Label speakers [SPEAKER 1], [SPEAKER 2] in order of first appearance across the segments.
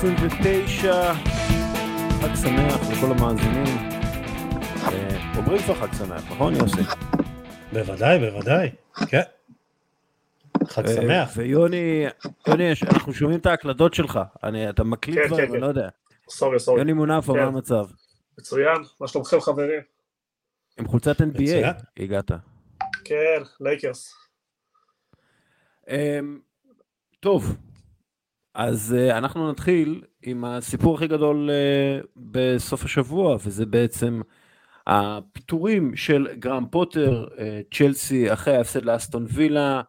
[SPEAKER 1] 29, חג שמח לכל המאזינים. אה, אומרים כבר חג שמח, נכון יוסי?
[SPEAKER 2] בוודאי, בוודאי, כן. חג
[SPEAKER 1] אה,
[SPEAKER 2] שמח.
[SPEAKER 1] ויוני, יוני, אנחנו שומעים את ההקלדות שלך, אני- אתה מקליט
[SPEAKER 3] כן,
[SPEAKER 1] דברים,
[SPEAKER 3] כן,
[SPEAKER 1] אני
[SPEAKER 3] כן.
[SPEAKER 1] לא יודע.
[SPEAKER 3] sorry, sorry.
[SPEAKER 1] יוני מונפו,
[SPEAKER 3] כן.
[SPEAKER 1] מה המצב?
[SPEAKER 3] מצוין, מה שלומכם חברים?
[SPEAKER 1] עם חולצת NBA. הגעת.
[SPEAKER 3] כן, לייקרס.
[SPEAKER 1] אמ, טוב, אז אה, אנחנו נתחיל עם הסיפור הכי גדול אה, בסוף השבוע, וזה בעצם הפיטורים של גרם פוטר, אה, צ'לסי אחרי ההפסד לאסטון וילה,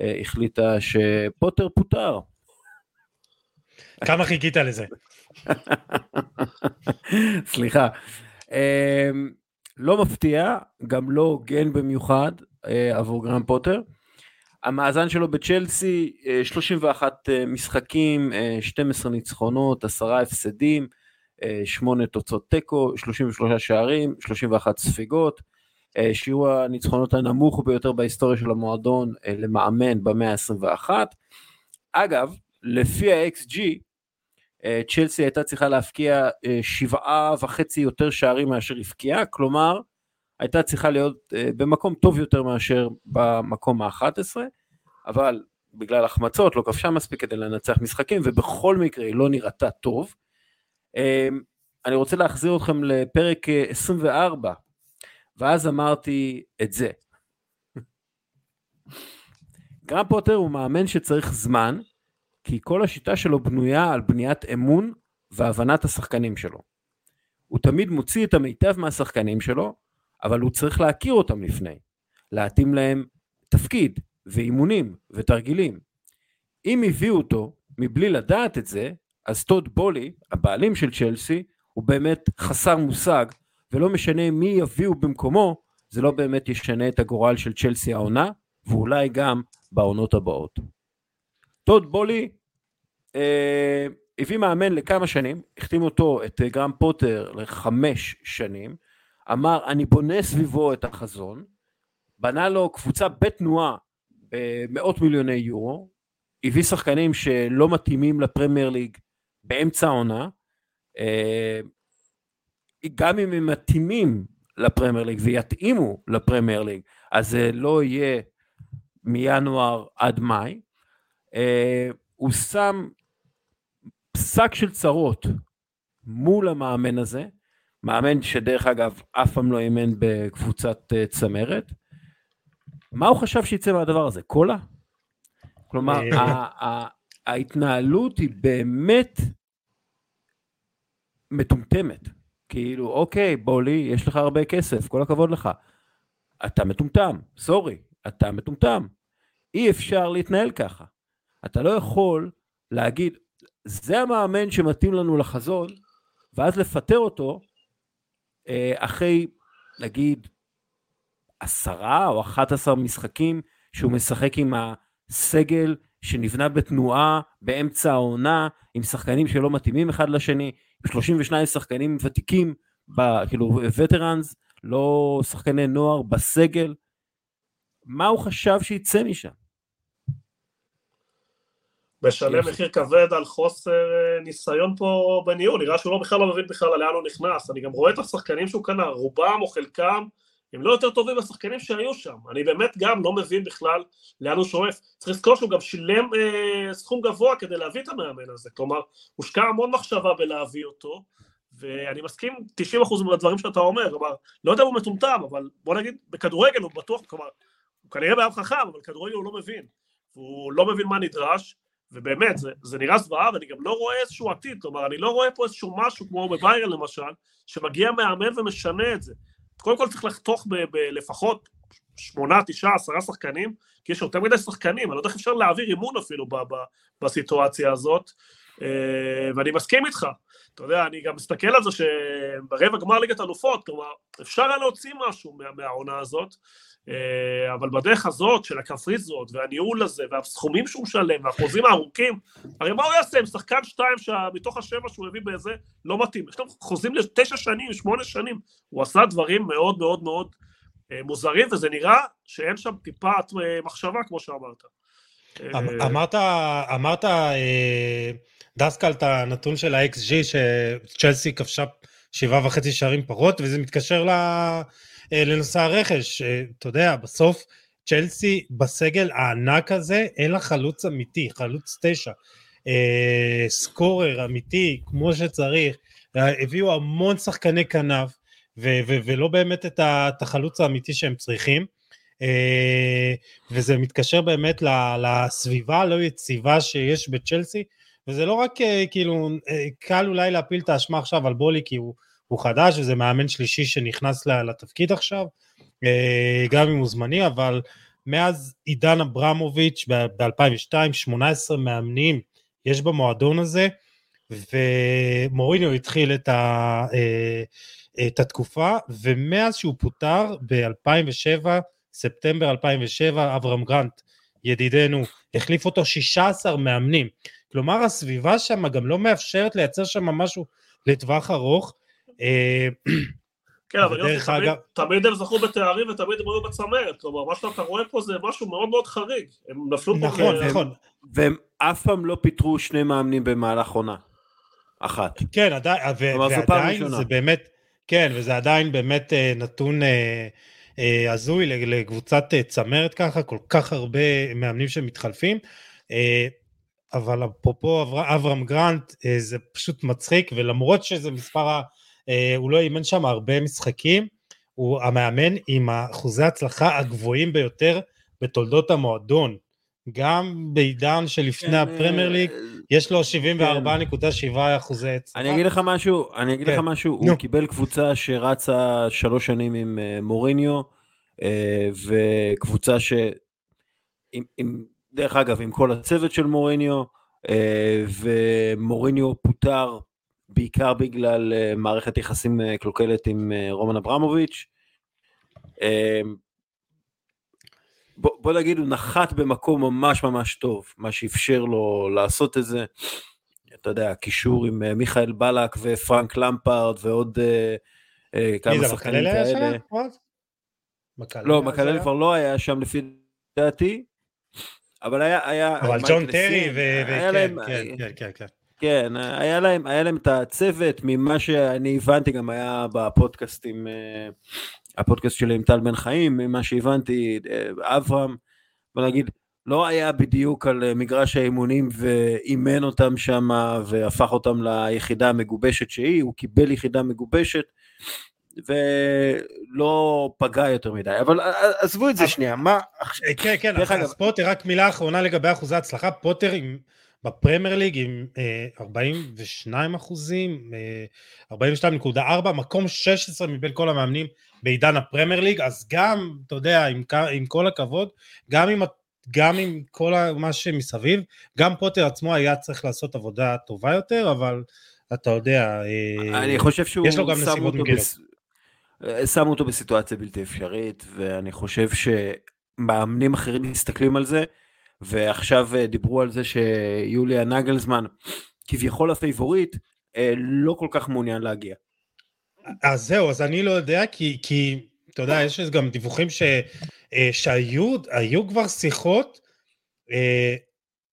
[SPEAKER 1] אה, החליטה שפוטר פוטר.
[SPEAKER 2] כמה חיכית לזה?
[SPEAKER 1] סליחה. אמ, לא מפתיע, גם לא הוגן במיוחד אה, עבור גרם פוטר. המאזן שלו בצ'לסי, אה, 31 אה, משחקים, אה, 12 ניצחונות, 10 הפסדים, 8 תוצאות תיקו, 33 שערים, 31 ספיגות. אה, שיעור הניצחונות הנמוך ביותר בהיסטוריה של המועדון אה, למאמן במאה ה-21. אגב, לפי ה-XG, אה, צ'לסי הייתה צריכה להפקיע אה, שבעה וחצי יותר שערים מאשר הבקיעה, כלומר הייתה צריכה להיות אה, במקום טוב יותר מאשר במקום ה-11, אבל בגלל החמצות לא כבשה מספיק כדי לנצח משחקים, ובכל מקרה היא לא נראתה טוב. אה, אני רוצה להחזיר אתכם לפרק אה, 24, ואז אמרתי את זה. גרם פוטר הוא מאמן שצריך זמן, כי כל השיטה שלו בנויה על בניית אמון והבנת השחקנים שלו. הוא תמיד מוציא את המיטב מהשחקנים שלו, אבל הוא צריך להכיר אותם לפני, להתאים להם תפקיד ואימונים ותרגילים. אם הביאו אותו מבלי לדעת את זה, אז טוד בולי, הבעלים של צ'לסי, הוא באמת חסר מושג, ולא משנה מי יביאו במקומו, זה לא באמת ישנה את הגורל של צ'לסי העונה, ואולי גם בעונות הבאות. טוד בולי אה, הביא מאמן לכמה שנים, החתים אותו, את גרם פוטר, לחמש שנים, אמר אני בונה סביבו את החזון, בנה לו קבוצה בתנועה במאות מיליוני יורו, הביא שחקנים שלא מתאימים לפרמייר ליג באמצע העונה, אה, גם אם הם מתאימים לפרמייר ליג ויתאימו לפרמייר ליג, אז זה לא יהיה מינואר עד מאי. אה, הוא שם שק של צרות מול המאמן הזה, מאמן שדרך אגב אף פעם לא אימן בקבוצת אה, צמרת. מה הוא חשב שיצא מהדבר הזה? קולה? כלומר,
[SPEAKER 2] אה.
[SPEAKER 1] ההתנהלות היא באמת מטומטמת. כאילו, אוקיי, בולי, יש לך הרבה כסף, כל הכבוד לך. אתה מטומטם, סורי, אתה מטומטם. אי אפשר להתנהל ככה. אתה לא יכול להגיד, זה המאמן שמתאים לנו לחזון, ואז לפטר אותו אחרי, נגיד, עשרה או אחת עשר משחקים שהוא משחק עם הסגל שנבנה בתנועה באמצע העונה, עם שחקנים שלא מתאימים אחד לשני, עם 32 שחקנים ותיקים, ב, כאילו וטרנס, לא שחקני נוער בסגל. מה הוא חשב שיצא משם?
[SPEAKER 3] משלם. מחיר כבד על חוסר אה, ניסיון פה בניהול, נראה שהוא לא בכלל לא מבין בכלל לאן הוא נכנס. אני גם רואה את השחקנים שהוא קנה, רובם או חלקם, הם לא יותר טובים מהשחקנים שהיו שם. אני באמת גם לא מבין בכלל לאן הוא שואף. צריך לזכור שהוא גם שילם אה, סכום גבוה כדי להביא את המאמן הזה. כלומר, הושקע המון מחשבה בלהביא אותו, ואני מסכים 90% מהדברים שאתה אומר. כלומר, לא יודע אם הוא מטומטם, אבל בוא נגיד, בכדורגל הוא בטוח, כלומר, הוא כנראה בעם חכם, אבל כדורגל הוא לא מבין. הוא לא מבין מה נדרש, ובאמת, זה, זה נראה זוועה, ואני גם לא רואה איזשהו עתיד, כלומר, אני לא רואה פה איזשהו משהו, כמו בביירן למשל, שמגיע מאמן ומשנה את זה. קודם כל צריך לחתוך בלפחות שמונה, תשעה, עשרה שחקנים, כי יש יותר מדי שחקנים, אני לא יודע איך אפשר להעביר אימון אפילו ב, ב, בסיטואציה הזאת, אה, ואני מסכים איתך. אתה יודע, אני גם מסתכל על זה שברבע גמר ליגת אלופות, כלומר, אפשר היה להוציא משהו מה, מהעונה הזאת, אבל בדרך הזאת של הקפריזות והניהול הזה והסכומים שהוא משלם והחוזים הארוכים, הרי מה הוא יעשה עם שחקן שתיים שמתוך השבע שהוא הביא באיזה לא מתאים, יש לו חוזים לתשע שנים, שמונה שנים, הוא עשה דברים מאוד מאוד מאוד אה, מוזרים וזה נראה שאין שם טיפת אה, מחשבה כמו שאמרת.
[SPEAKER 2] אמ, אמרת, אמרת, אה, דסקל, את הנתון של ה-XG, שצ'לסי כבשה שבעה וחצי שערים פחות, וזה מתקשר לנושא הרכש. אתה יודע, בסוף צ'לסי בסגל הענק הזה, אין לה חלוץ אמיתי, חלוץ תשע. סקורר אמיתי, כמו שצריך. הביאו המון שחקני כנף, ו- ו- ולא באמת את החלוץ האמיתי שהם צריכים. אה, וזה מתקשר באמת לסביבה הלא יציבה שיש בצ'לסי, וזה לא רק אה, כאילו, אה, קל אולי להפיל את האשמה עכשיו על בולי כי הוא, הוא חדש וזה מאמן שלישי שנכנס לתפקיד עכשיו, גם אם הוא זמני, אבל מאז עידן אברמוביץ' ב-2002, 18 מאמנים יש במועדון הזה, ומוריניו התחיל את, ה, את התקופה, ומאז שהוא פוטר ב-2007, ספטמבר 2007, אברהם גרנט, ידידנו, החליף אותו 16 מאמנים. כלומר, הסביבה שם גם לא מאפשרת לייצר שם משהו לטווח ארוך.
[SPEAKER 3] אה, כן, אבל יוסי, תמיד, אגב... תמיד הם זכו בתארים ותמיד הם היו בצמרת, כלומר, מה שאתה רואה פה זה משהו מאוד מאוד חריג. הם נפלו
[SPEAKER 1] פה... נכון, ב... נכון. והם אף פעם לא פיטרו שני מאמנים במהלך עונה. אחת.
[SPEAKER 2] כן, עדיין, ועדיין זה באמת, כן, וזה עדיין באמת אה, נתון אה, אה, הזוי לקבוצת צמרת ככה, כל כך הרבה מאמנים שמתחלפים. אה, אבל אפרופו אבר, אברהם גרנט, זה פשוט מצחיק, ולמרות שזה מספר, הוא לא אימן שם הרבה משחקים, הוא המאמן עם אחוזי ההצלחה הגבוהים ביותר בתולדות המועדון. גם בעידן שלפני כן, הפרמייר ליג, יש לו 74.7 אחוזי הצלחה.
[SPEAKER 1] אני אגיד לך משהו, אני אגיד כן. לך משהו, הוא קיבל קבוצה שרצה שלוש שנים עם מוריניו, אה, וקבוצה ש... עם, עם, דרך אגב, עם כל הצוות של מוריניו, אה, ומוריניו פוטר בעיקר בגלל אה, מערכת יחסים קלוקלת עם רומן אברמוביץ'. בוא, בוא נגיד, הוא נחת במקום ממש ממש טוב, מה שאפשר לו לעשות את זה. אתה יודע, קישור עם מיכאל בלק ופרנק למפרד ועוד כמה שחקנים כאלה. מקלל לא, מקלל כבר לא היה שם לפי דעתי, אבל היה... היה
[SPEAKER 2] אבל ג'ון טרי וכן, כן, כן, כן, כן.
[SPEAKER 1] כן, היה להם, היה להם את הצוות, ממה שאני הבנתי גם היה בפודקאסט עם, אה, הפודקאסט שלי עם טל בן חיים, ממה שהבנתי, אה, אברהם, בוא נגיד, לא היה בדיוק על אה, מגרש האימונים ואימן אותם שם והפך אותם ליחידה המגובשת שהיא, הוא קיבל יחידה מגובשת, ולא פגע יותר מדי, אבל עזבו את זה שנייה, מה...
[SPEAKER 2] כן, כן, אז פוטר, רק מילה אחרונה לגבי אחוזי ההצלחה, פוטר עם... בפרמייר ליג עם 42 אה, אחוזים, 42.4, אה, מקום 16 מבין כל המאמנים בעידן הפרמייר ליג, אז גם, אתה יודע, עם, עם כל הכבוד, גם עם, גם עם כל מה שמסביב, גם פוטר עצמו היה צריך לעשות עבודה טובה יותר, אבל אתה יודע,
[SPEAKER 1] אה, אני חושב שהוא יש לו גם נסיבות מגילות. שמו אותו בסיטואציה בלתי אפשרית, ואני חושב שמאמנים אחרים מסתכלים על זה, ועכשיו אה, דיברו על זה שיוליה נגלזמן, כביכול הפייבוריט, אה, לא כל כך מעוניין להגיע.
[SPEAKER 2] אז זהו, אז אני לא יודע, כי, כי אתה יודע, יש גם דיווחים ש, אה, שהיו כבר שיחות,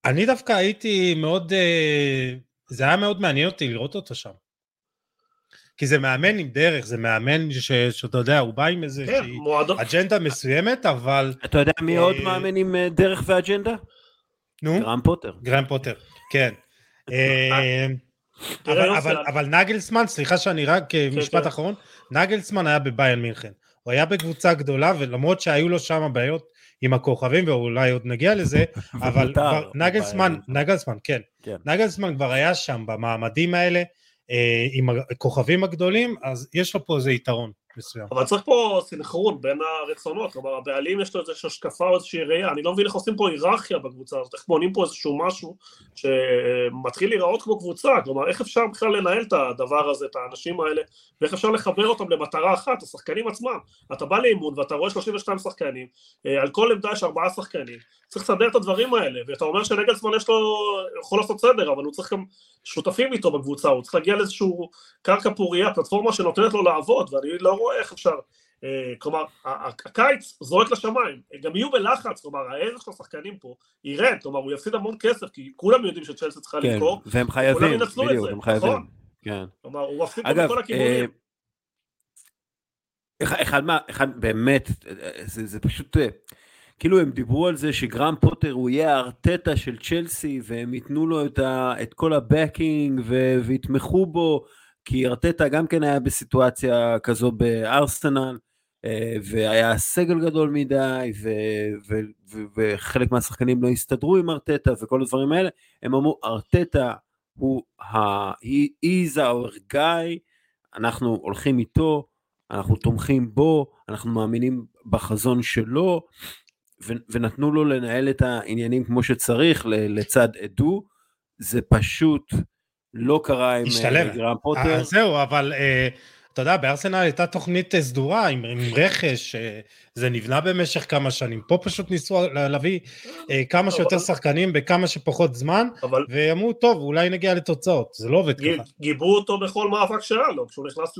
[SPEAKER 2] אני דווקא הייתי מאוד, זה היה מאוד מעניין אותי לראות אותו שם. כי זה מאמן עם דרך, זה מאמן ש, שאתה יודע, הוא בא עם איזה כן. אג'נדה מסוימת, אבל...
[SPEAKER 1] אתה יודע מי עוד אה, מאמן עם אה, דרך ואג'נדה?
[SPEAKER 2] נו?
[SPEAKER 1] גרם פוטר.
[SPEAKER 2] גרם פוטר, כן. אה, אבל, אבל, אבל נגלסמן, סליחה שאני רק, כן, משפט כן. אחרון, נגלסמן היה בביין מינכן. הוא היה בקבוצה גדולה, ולמרות שהיו לו שם בעיות עם הכוכבים, ואולי עוד נגיע לזה, אבל נגלסמן, נגלסמן, כן. כן. נגלסמן כבר היה שם במעמדים האלה, עם הכוכבים הגדולים, אז יש לו פה איזה יתרון. מסוים.
[SPEAKER 3] אבל צריך פה סנכרון בין הרצונות, כלומר הבעלים יש לו איזושהי השקפה או איזושהי ראייה, אני לא מבין איך עושים פה היררכיה בקבוצה הזאת, איך בונים פה איזשהו משהו שמתחיל להיראות כמו קבוצה, כלומר איך אפשר בכלל לנהל את הדבר הזה, את האנשים האלה, ואיך אפשר לחבר אותם למטרה אחת, השחקנים עצמם, אתה בא לאימון ואתה רואה 32 שחקנים, אה, על כל עמדה יש ארבעה שחקנים, צריך לסדר את הדברים האלה, ואתה אומר שנגלסמן יש לו, יכול לעשות סדר, אבל הוא צריך גם שותפים איתו בקבוצה, הוא צריך להגיע לאיזשהו קרקע פוריה, פלטפורמה שנותנת לו לעבוד, ואני לא רואה איך אפשר אה, כלומר, הקיץ זורק לשמיים, גם יהיו בלחץ, כלומר, הערך של השחקנים פה ירד, כלומר, הוא יפסיד המון כסף, כי כולם יודעים שצ'לסי צריכה כן, למכור,
[SPEAKER 1] והם חייבים, בדיוק, הם חייבים, נכון? כן.
[SPEAKER 3] כלומר, הוא מפסיד בכל הכיוונים.
[SPEAKER 1] אה, אחד מה, אחד באמת, זה, זה פשוט, אה, כאילו הם דיברו על זה שגרם פוטר הוא יהיה הארטטה של צ'לסי והם ייתנו לו את, ה, את כל הבקינג ויתמכו בו, כי ארטטה גם כן היה בסיטואציה כזו בארסנל, אה, והיה סגל גדול מדי, ו, ו, ו, וחלק מהשחקנים לא הסתדרו עם ארטטה וכל הדברים האלה, הם אמרו ארטטה הוא ה... he is our guy, אנחנו הולכים איתו, אנחנו תומכים בו, אנחנו מאמינים בחזון שלו, ו, ונתנו לו לנהל את העניינים כמו שצריך לצד עדו, זה פשוט לא קרה עם
[SPEAKER 2] אה, גרם פוטר. זהו, אבל uh, אתה יודע, בארסנל הייתה תוכנית אה, סדורה עם, עם רכש, זה נבנה במשך כמה שנים. פה פשוט ניסו להביא אה, כמה שיותר שחקנים בכמה שפחות זמן, אבל... ואמרו, טוב, אולי נגיע לתוצאות. זה לא עובד ככה.
[SPEAKER 3] גיבו אותו בכל מאבק לו, כשהוא נכנס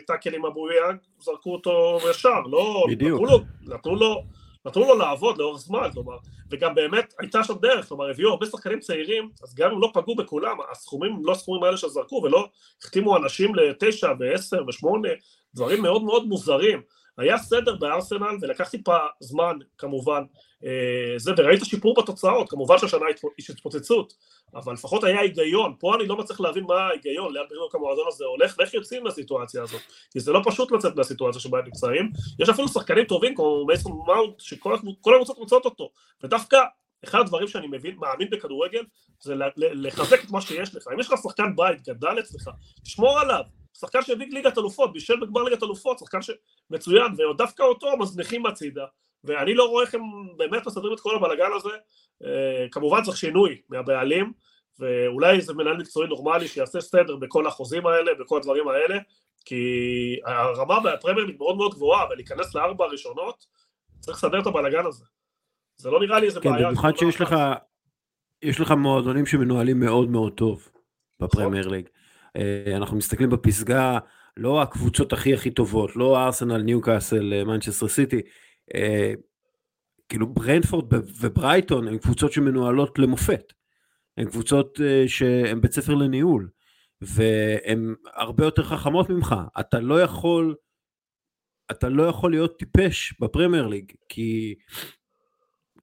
[SPEAKER 3] לטאקל עם אבו יאג, זרקו אותו ישר, לא... בדיוק. נתנו לו, נתנו לו נתנו לו לעבוד לאורך זמן, כלומר, וגם באמת הייתה שם דרך, כלומר הביאו הרבה שחקנים צעירים, אז גם אם לא פגעו בכולם, הסכומים לא הסכומים האלה שזרקו, ולא החתימו אנשים לתשע ועשר ושמונה, דברים מאוד מאוד מוזרים. היה סדר בארסנל ולקח טיפה זמן כמובן אה, זה וראית שיפור בתוצאות כמובן שהשנה יש התפוצצות אבל לפחות היה היגיון פה אני לא מצליח להבין מה ההיגיון לאן בדיוק המועדון הזה הולך ואיך יוצאים מהסיטואציה הזאת כי זה לא פשוט לצאת מהסיטואציה שבה הם נמצאים יש אפילו שחקנים טובים כמו מייסון מאונט שכל הקבוצות רוצות אותו ודווקא אחד הדברים שאני מבין, מאמין בכדורגל, זה לחזק את מה שיש לך. אם יש לך שחקן בית גדל אצלך, תשמור עליו. שחקן שהביא ליגת אלופות, בישל בגמר ליגת אלופות, שחקן שמצוין, ודווקא אותו מזניחים הצידה, ואני לא רואה איך הם באמת מסדרים את כל הבלאגן הזה. אה, כמובן צריך שינוי מהבעלים, ואולי איזה מנהל מקצועי נורמלי שיעשה סדר בכל החוזים האלה, בכל הדברים האלה, כי הרמה בפרמייר היא מאוד מאוד גבוהה, ולהיכנס לארבע הראשונות, צריך לסדר את הבלאגן הזה. זה לא נראה לי איזה
[SPEAKER 1] כן, בעיה. כן, במיוחד שיש לך, יש לך מועדונים שמנוהלים מאוד מאוד טוב בפרמייר ליג. אה, אנחנו מסתכלים בפסגה, לא הקבוצות הכי הכי טובות, לא ארסנל, ניוקאסל, מנצ'סטר סיטי, אה, כאילו ברנפורד וברייטון הן קבוצות שמנוהלות למופת. הן קבוצות אה, שהן בית ספר לניהול, והן הרבה יותר חכמות ממך. אתה לא יכול, אתה לא יכול להיות טיפש בפרמייר ליג, כי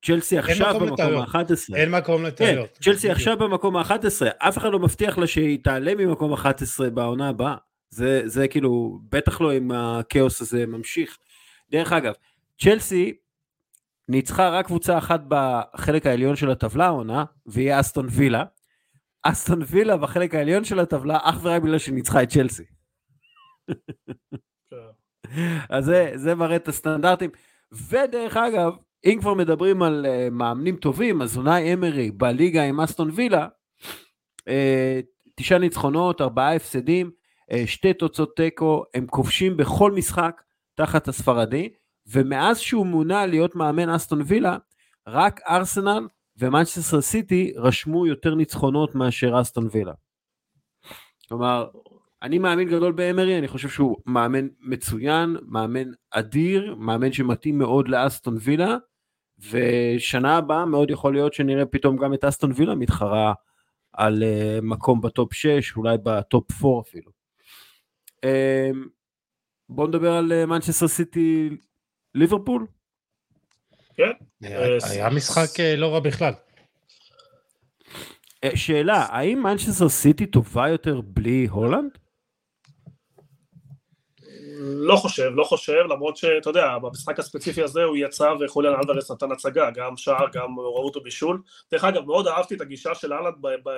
[SPEAKER 1] צ'לסי עכשיו במקום ה-11.
[SPEAKER 2] אין מקום לטעויות.
[SPEAKER 1] כן, צ'לסי עכשיו במקום ה-11, אף אחד לא מבטיח לה שהיא תעלה ממקום 11 בעונה הבאה. זה, זה כאילו, בטח לא אם הכאוס הזה ממשיך. דרך אגב, צ'לסי ניצחה רק קבוצה אחת בחלק העליון של הטבלה העונה, והיא אסטון וילה. אסטון וילה בחלק העליון של הטבלה, אך ורק בגלל שניצחה את צ'לסי. כן. אז זה, זה מראה את הסטנדרטים. ודרך אגב, אם כבר מדברים על uh, מאמנים טובים, אז אונאי אמרי בליגה עם אסטון וילה, uh, תשעה ניצחונות, ארבעה הפסדים, uh, שתי תוצאות תיקו, הם כובשים בכל משחק תחת הספרדי, ומאז שהוא מונה להיות מאמן אסטון וילה, רק ארסנל ומנצ'סטר סיטי רשמו יותר ניצחונות מאשר אסטון וילה. כלומר, אני מאמין גדול באמרי, אני חושב שהוא מאמן מצוין, מאמן אדיר, מאמן שמתאים מאוד לאסטון וילה, ושנה הבאה מאוד יכול להיות שנראה פתאום גם את אסטון וילה מתחרה על אה, מקום ב-top 6, אולי ב-top 4 אפילו. אה, בואו נדבר על מנצ'סטר סיטי ליברפול.
[SPEAKER 3] כן.
[SPEAKER 2] היה משחק אה, לא רע בכלל.
[SPEAKER 1] שאלה, האם מנצ'סטר סיטי טובה יותר בלי הולנד?
[SPEAKER 3] לא חושב, לא חושב, למרות שאתה יודע, במשחק הספציפי הזה הוא יצא וחוליאן אלוורס נתן הצגה, גם שער, גם מעורבות ובישול. דרך אגב, מאוד אהבתי את הגישה של אהלנד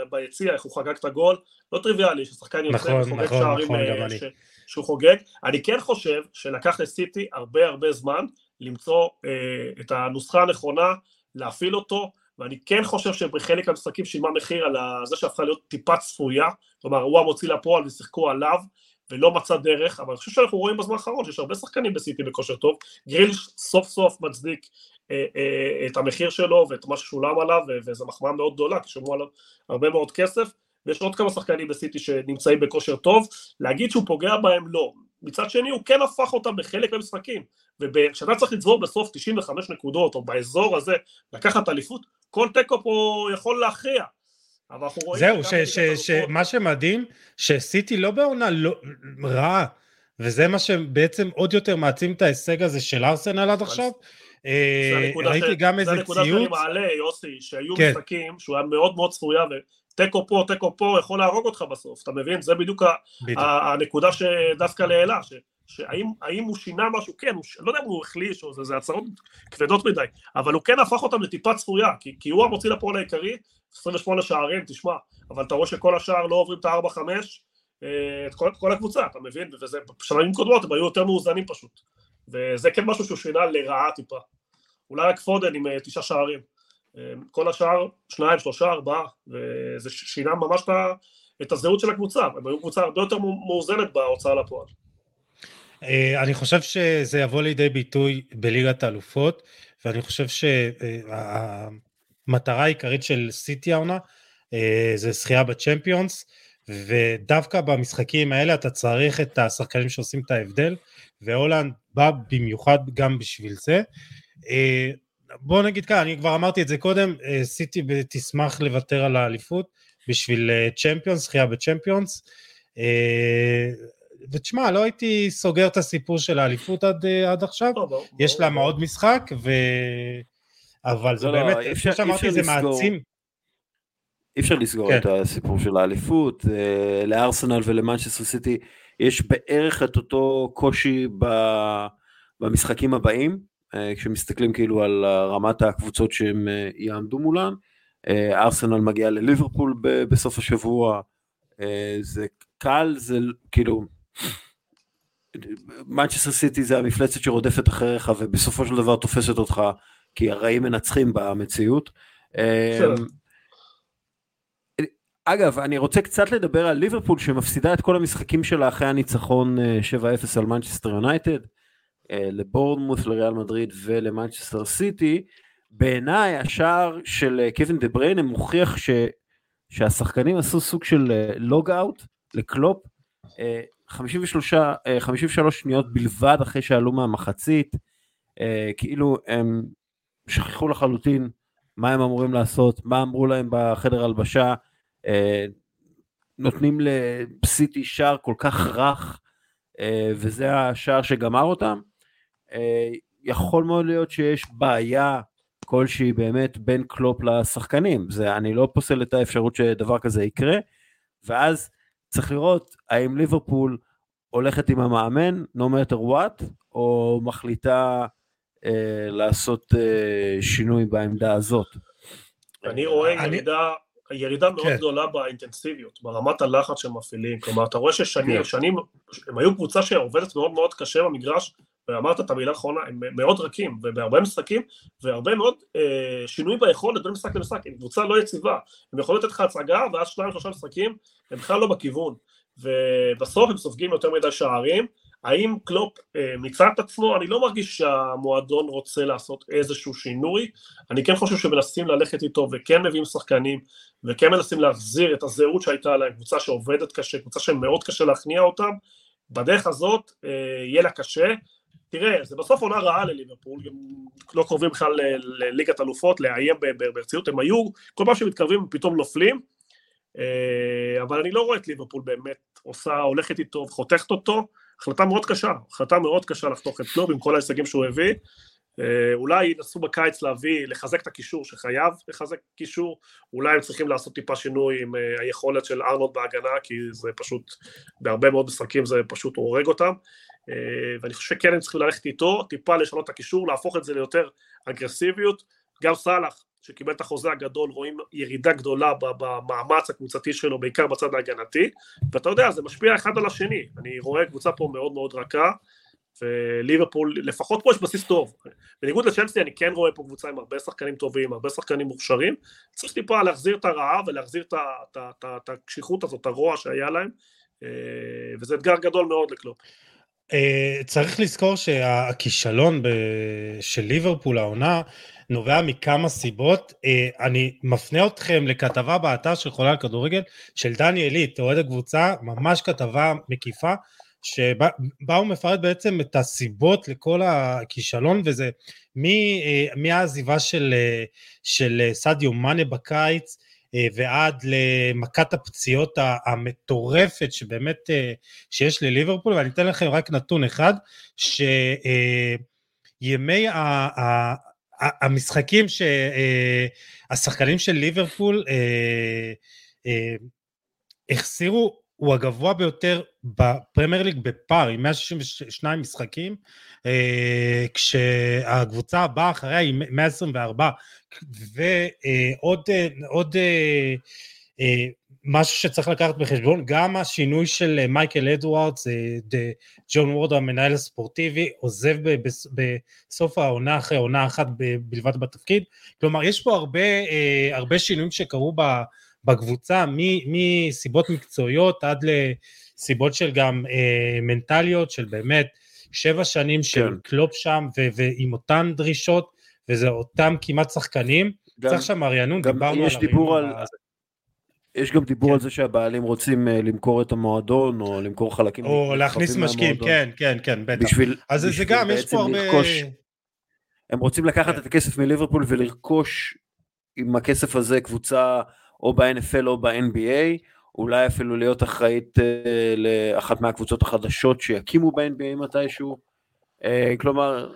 [SPEAKER 3] ביציע, איך הוא חגג את הגול, לא טריוויאלי, ששחקן יוצא נכון, וחוגג נכון, שערים נכון, אה, ש... שהוא חוגג. אני כן חושב שלקח לסיטי הרבה הרבה זמן למצוא אה, את הנוסחה הנכונה, להפעיל אותו, ואני כן חושב שבחלק מהמשחקים שילמה מחיר על זה שהפכה להיות טיפה צפויה, כלומר הוא המוציא לפועל ושיחקו עליו, ולא מצא דרך, אבל אני חושב שאנחנו רואים בזמן האחרון שיש הרבה שחקנים בסיטי בכושר טוב, גריל סוף סוף מצדיק אה, אה, את המחיר שלו ואת מה ששולם עליו, וזו מחמאה מאוד גדולה, כי שילמו עליו הרבה מאוד כסף, ויש עוד כמה שחקנים בסיטי שנמצאים בכושר טוב, להגיד שהוא פוגע בהם לא, מצד שני הוא כן הפך אותם בחלק מהמשחקים, וכשאתה צריך לצבור בסוף 95 נקודות, או באזור הזה, לקחת אליפות, כל תיקו פה יכול להכריע.
[SPEAKER 2] אבל אנחנו רואים... זהו, שמה שמדהים, שסיטי לא בעונה לא, רעה, וזה מה שבעצם עוד יותר מעצים את ההישג הזה של ארסנל עד עכשיו.
[SPEAKER 3] אה, ראיתי גם איזה ציוץ. זה הנקודה שאני מעלה, יוסי, שהיו כן. משחקים שהוא היה מאוד מאוד צפויה, ותיקו פה, תיקו פה, יכול להרוג אותך בסוף, אתה מבין? זה בדיוק, בדיוק. הנקודה שדווקא לעילה, שהאם הוא שינה משהו, כן, הוא, לא יודע אם הוא החליש או זה, זה הצעות כבדות מדי, אבל הוא כן הפך אותם לטיפה צפויה, כי, כי הוא המוציא לפועל העיקרי, 28 שערים, תשמע, אבל אתה רואה שכל השאר לא עוברים את ה-4-5, אה, את כל, כל הקבוצה, אתה מבין? וזה, בשנים קודמות הם היו יותר מאוזנים פשוט, וזה כן משהו שהוא שינה לרעה טיפה. אולי רק פודן עם אה, תשעה שערים. אה, כל השאר, שניים, שלושה, ארבעה, וזה שינה ממש את הזהות של הקבוצה, הם היו קבוצה הרבה יותר מאוזנת בהוצאה לפועל.
[SPEAKER 2] אני חושב שזה יבוא לידי ביטוי בליגת האלופות, ואני חושב שהמטרה העיקרית של סיטי העונה זה זכייה בצ'מפיונס, ודווקא במשחקים האלה אתה צריך את השחקנים שעושים את ההבדל, והולנד בא במיוחד גם בשביל זה. אה, בוא נגיד ככה, אני כבר אמרתי את זה קודם, אה, סיטי תשמח לוותר על האליפות בשביל צ'מפיונס, אה, זכייה בצ'מפיונס. ותשמע, לא הייתי סוגר את הסיפור של האליפות עד, עד עכשיו, בוא, בוא, יש בוא, לה. עוד משחק, ו... אבל זה לא, באמת, כמו שאמרתי, זה מעצים.
[SPEAKER 1] אי אפשר לסגור כן. את הסיפור של האליפות, לארסנל ולמנצ'סטר סיטי יש בערך את אותו קושי במשחקים הבאים, אה, כשמסתכלים כאילו על רמת הקבוצות שהם אה, יעמדו מולן. אה, ארסנל מגיע לליברפול בסוף השבוע, זה קל, זה כאילו, מנצ'סטר סיטי זה המפלצת שרודפת אחריך ובסופו של דבר תופסת אותך כי הרעים מנצחים במציאות. אגב, אני רוצה קצת לדבר על ליברפול שמפסידה את כל המשחקים שלה אחרי הניצחון 7-0 על מנצ'סטר יונייטד. אה, לבורנמות', לריאל מדריד ולמנצ'סטר סיטי, בעיניי השער של אה, קווין דה בריינה מוכיח ש, שהשחקנים עשו סוג של log אה, out לקלופ, 53, 53 שניות בלבד אחרי שעלו מהמחצית, כאילו הם שכחו לחלוטין מה הם אמורים לעשות, מה אמרו להם בחדר הלבשה, נותנים לסיטי שער כל כך רך, וזה השער שגמר אותם. אה, יכול מאוד להיות שיש בעיה כלשהי באמת בין קלופ לשחקנים, זה, אני לא פוסל את האפשרות שדבר כזה יקרה, ואז צריך לראות האם ליברפול הולכת עם המאמן, no matter what, או מחליטה אה, לעשות אה, שינוי בעמדה הזאת.
[SPEAKER 3] אני רואה אני... ירידה, ירידה מאוד כן. גדולה באינטנסיביות, ברמת הלחץ שהם מפעילים, כלומר אתה רואה ששנים, כן. שנים, הם היו קבוצה שעובדת מאוד מאוד קשה במגרש, ואמרת את המילה האחרונה, הם מאוד רכים, ובהרבה משחקים, והרבה מאוד אה, שינוי ביכולת בין משחק למשחק, עם קבוצה לא יציבה, הם יכולים לתת לך הצגה, ואז שניים שלושה משחקים, הם בכלל לא בכיוון, ובסוף הם סופגים יותר מדי שערים, האם קלופ אה, מיצה את עצמו? אני לא מרגיש שהמועדון רוצה לעשות איזשהו שינוי, אני כן חושב שמנסים ללכת איתו וכן מביאים שחקנים וכן מנסים להחזיר את הזהות שהייתה להם, קבוצה שעובדת קשה, קבוצה שמאוד קשה להכניע אותם, בדרך הזאת אה, יהיה לה קשה, תראה, זה בסוף עונה רעה לליברפול, הם לא קרובים בכלל לליגת אלופות, לאיים ברצינות, הם היו, כל פעם שמתקרבים הם פתאום נופלים, אה, אבל אני לא רואה את ליברפול באמת עושה, הולכת איתו וחותכת אותו, החלטה מאוד קשה, החלטה מאוד קשה לחתוך את קלוב עם כל ההישגים שהוא הביא, אה, אולי ינסו בקיץ להביא, לחזק את הקישור שחייב לחזק קישור, אולי הם צריכים לעשות טיפה שינוי עם אה, היכולת של ארנולד בהגנה, כי זה פשוט, בהרבה מאוד משחקים זה פשוט הורג אותם, אה, ואני חושב שכן הם צריכים ללכת איתו, טיפה לשנות את הקישור, להפוך את זה ליותר אגרסיביות, גם סאלח שקיבל את החוזה הגדול, רואים ירידה גדולה במאמץ הקבוצתי שלו, בעיקר בצד ההגנתי, ואתה יודע, זה משפיע אחד על השני, אני רואה קבוצה פה מאוד מאוד רכה, וליברפול, לפחות פה יש בסיס טוב. בניגוד לצ'לסי אני כן רואה פה קבוצה עם הרבה שחקנים טובים, הרבה שחקנים מוכשרים, צריך טיפה להחזיר את הרעב ולהחזיר את הקשיחות הזאת, הרוע שהיה להם, אה, וזה אתגר גדול מאוד לקלופ.
[SPEAKER 2] אה, צריך לזכור שהכישלון של ליברפול העונה נובע מכמה סיבות. אה, אני מפנה אתכם לכתבה באתר של חולה על כדורגל של דני עילית, אוהד הקבוצה, ממש כתבה מקיפה, שבה הוא מפרט בעצם את הסיבות לכל הכישלון וזה מהעזיבה של, של סדיו מאנה בקיץ ועד למכת הפציעות המטורפת שבאמת שיש לליברפול ואני אתן לכם רק נתון אחד שימי המשחקים שהשחקנים של ליברפול החסירו הוא הגבוה ביותר בפרמייר ליג בפער עם 162 משחקים כשהקבוצה הבאה אחריה היא 124 ועוד עוד משהו שצריך לקחת בחשבון, גם השינוי של מייקל אדוארדס, ג'ון וורד המנהל הספורטיבי, עוזב בסוף העונה אחרי עונה אחת בלבד בתפקיד, כלומר יש פה הרבה, הרבה שינויים שקרו בקבוצה, מסיבות מקצועיות עד לסיבות של גם מנטליות, של באמת שבע שנים של כן. קלופ שם ועם אותן דרישות, וזה אותם כמעט שחקנים, גם, צריך שם אריאנון,
[SPEAKER 1] דיברנו על דיבור על... יש גם דיבור כן. על זה שהבעלים רוצים uh, למכור את המועדון או למכור חלקים
[SPEAKER 2] או להכניס משקיעים כן כן כן בטח בשביל, אז בשביל זה גם יש פה הרבה לרכוש,
[SPEAKER 1] הם רוצים לקחת כן. את הכסף מליברפול ולרכוש עם הכסף הזה קבוצה או ב-NFL או ב-NBA אולי אפילו להיות אחראית uh, לאחת מהקבוצות החדשות שיקימו ב-NBA מתישהו uh, כלומר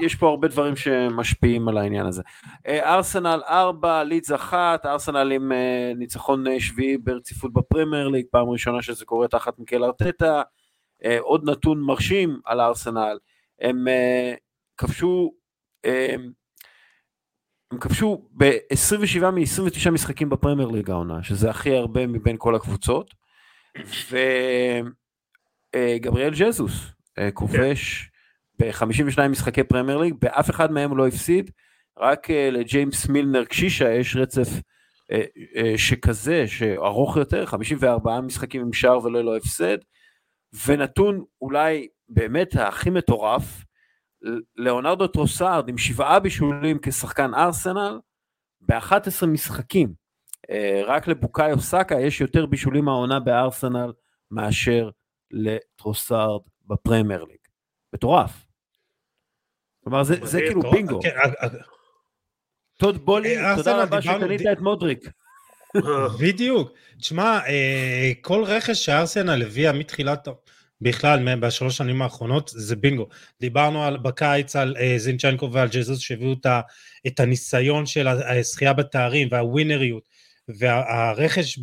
[SPEAKER 1] יש פה הרבה דברים שמשפיעים על העניין הזה. אה, ארסנל 4, לידס 1, ארסנל עם אה, ניצחון אה, שביעי ברציפות בפרמייר ליג, פעם ראשונה שזה קורה תחת מיקל ארטטה. עוד נתון מרשים על ארסנל, הם כבשו, הם כבשו ב-27 מ-29 משחקים בפרמייר ליג העונה, שזה הכי הרבה מבין כל הקבוצות, וגבריאל ג'זוס כובש ב-52 משחקי פרמייר ליג, באף אחד מהם הוא לא הפסיד, רק אה, לג'יימס מילנר קשישא יש רצף שכזה, שארוך יותר, 54 משחקים עם שער וללא הפסד, ונתון אולי באמת הכי מטורף, ליאונרדו טרוסארד עם שבעה בישולים כשחקן ארסנל, ב-11 משחקים. אה, רק לבוקאיו סאקה יש יותר בישולים מהעונה בארסנל מאשר לטרוסארד בפרמייר ליג. מטורף. כלומר זה, זה כאילו בינגו. כן, אה, אה, טוד בוהלי, אה, תודה רבה שקנית את מודריק.
[SPEAKER 2] בדיוק. תשמע, כל רכש שארסנל הביאה מתחילת, בכלל בשלוש שנים האחרונות, זה בינגו. דיברנו על, בקיץ על זינצ'נקו ועל ג'זוס שהביאו את הניסיון של הזכייה בתארים והווינריות, והרכש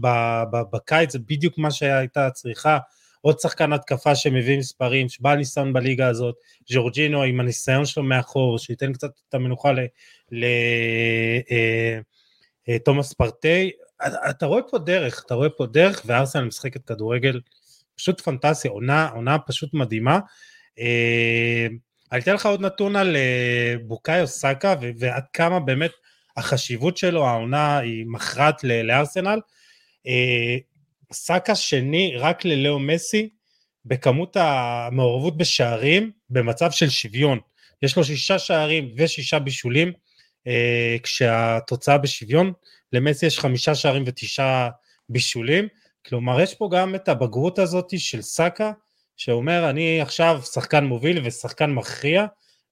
[SPEAKER 2] בקיץ זה בדיוק מה שהייתה צריכה. עוד שחקן התקפה שמביא מספרים, שבעל ניסיון בליגה הזאת, ג'ורג'ינו עם הניסיון שלו מאחור, שייתן קצת את המנוחה לתומאס אה, אה, פרטי, אתה רואה פה דרך, אתה רואה פה דרך, וארסנל משחקת כדורגל פשוט פנטסטי, עונה, עונה פשוט מדהימה. אה, אני אתן לך עוד נתון על בוקאיו סאקה ועד כמה באמת החשיבות שלו, העונה היא מכרעת לארסנל. סאקה שני רק ללאו מסי בכמות המעורבות בשערים במצב של שוויון. יש לו שישה שערים ושישה בישולים, אה, כשהתוצאה בשוויון, למסי יש חמישה שערים ותשעה בישולים, כלומר יש פה גם את הבגרות הזאת של סאקה, שאומר אני עכשיו שחקן מוביל ושחקן מכריע,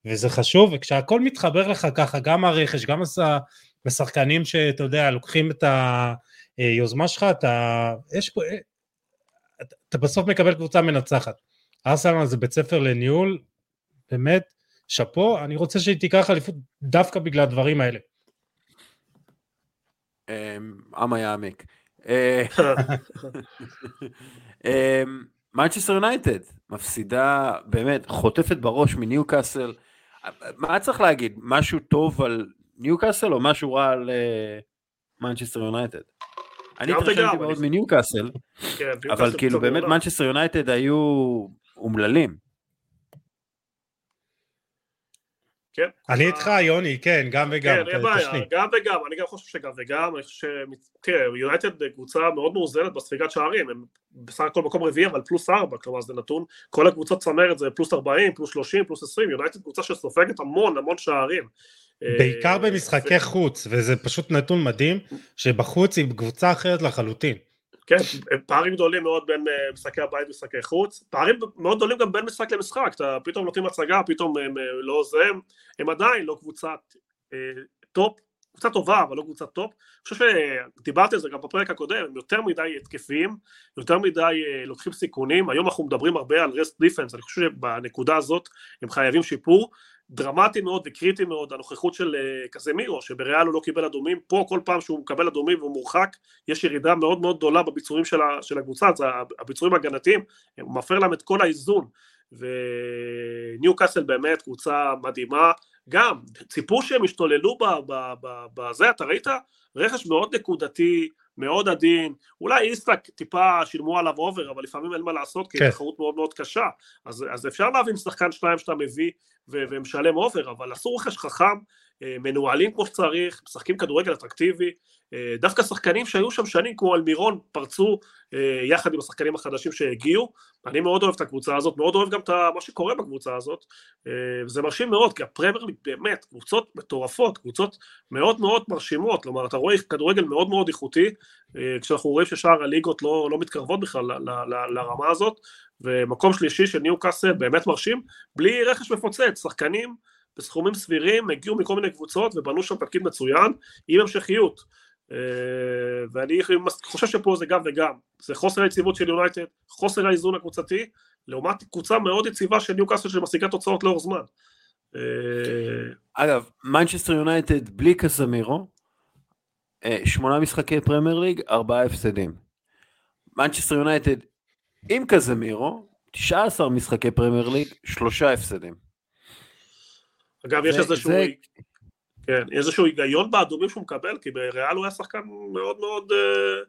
[SPEAKER 2] וזה חשוב, וכשהכל מתחבר לך ככה, גם הרכש, גם השחקנים שאתה יודע, לוקחים את. היוזמה שלך, אתה, יש פה, אה, אתה, בסוף מקבל קבוצה מנצחת. ארסנל זה בית ספר לניהול, באמת, שאפו, אני רוצה שהיא תיקח אליפות דווקא בגלל הדברים האלה.
[SPEAKER 1] עם יעמיק. מנצ'סטר יונייטד מפסידה, באמת, חוטפת בראש מניו קאסל. מה צריך להגיד? משהו טוב על ניו קאסל או משהו רע על מנצ'סטר אה, יונייטד? אני התרשמתי מאוד מניוקאסל, כן, אבל כאילו באמת מנצ'סטר יונייטד היו אומללים.
[SPEAKER 2] כן. אני איתך יוני, כן, גם וגם.
[SPEAKER 3] כן, אין בעיה, גם וגם, אני גם חושב שגם וגם, אני חושב ש... תראה, יונייטד קבוצה מאוד מאוזנת בספיגת שערים, הם בסך הכל מקום רביעי, אבל פלוס ארבע, כלומר זה נתון, כל הקבוצות צמרת זה פלוס ארבעים, פלוס שלושים, פלוס עשרים, יונייטד קבוצה שסופגת המון המון שערים.
[SPEAKER 2] בעיקר במשחקי חוץ, וזה פשוט נתון מדהים, שבחוץ היא קבוצה אחרת לחלוטין.
[SPEAKER 3] כן, פערים גדולים מאוד בין אה, משחקי הבית ומשחקי חוץ, פערים מאוד גדולים גם בין משחק למשחק, אתה פתאום נותנים הצגה, פתאום הם אה, לא זה, הם, עדיין לא קבוצת אה, top, קבוצה טובה אבל לא קבוצת top, אני חושב שדיברתי על זה גם בפרק הקודם, הם יותר מדי התקפיים, יותר מדי לוקחים סיכונים, היום אנחנו מדברים הרבה על rest defense, אני חושב שבנקודה הזאת הם חייבים שיפור, דרמטי מאוד וקריטי מאוד הנוכחות של אה, קזמירו שבריאל הוא לא קיבל אדומים פה כל פעם שהוא מקבל אדומים והוא מורחק יש ירידה מאוד מאוד גדולה בביצועים של, של הקבוצה זה הביצועים ההגנתיים הוא מפר להם את כל האיזון. וניו קאסל באמת קבוצה מדהימה. גם ציפו שהם ישתוללו בזה אתה ראית? רכש מאוד נקודתי מאוד עדין, אולי איסאק טיפה שילמו עליו over, אבל לפעמים אין מה לעשות, כי כן. תחרות מאוד מאוד קשה, אז, אז אפשר להבין שחקן שניים שאתה מביא ומשלם over, אבל עשו רכש חכם, אה, מנוהלים כמו שצריך, משחקים כדורגל אטרקטיבי, אה, דווקא שחקנים שהיו שם שנים כמו אלמירון פרצו אה, יחד עם השחקנים החדשים שהגיעו, אני מאוד אוהב את הקבוצה הזאת, מאוד אוהב גם את מה שקורה בקבוצה הזאת, וזה מרשים מאוד, כי הפרמייר ליג באמת, קבוצות מטורפות, קבוצות מאוד מאוד מרשימות, כלומר אתה רואה כדורגל מאוד מאוד איכותי, כשאנחנו רואים ששאר הליגות לא, לא מתקרבות בכלל לרמה הזאת, ומקום שלישי של ניו קאסל באמת מרשים, בלי רכש מפוצץ, שחקנים בסכומים סבירים, הגיעו מכל מיני קבוצות ובנו שם תפקיד מצוין עם המשכיות. אה, ואני חושב שפה זה גם וגם, זה חוסר היציבות של יונייטד, חוסר האיזון הקבוצתי, לעומת קבוצה מאוד יציבה של ניו קאסל שמשיגה תוצאות לאורך זמן. אה,
[SPEAKER 1] אגב, מנצ'סטר יונייטד בלי קזמירו, אה, שמונה משחקי פרמייר ליג, ארבעה הפסדים. מנצ'סטר יונייטד עם קזמירו, 19 משחקי פרמייר ליג, שלושה הפסדים.
[SPEAKER 3] אגב, יש איזשהו... כן, איזשהו היגיון באדומים שהוא מקבל, כי בריאל הוא היה שחקן מאוד מאוד... אה,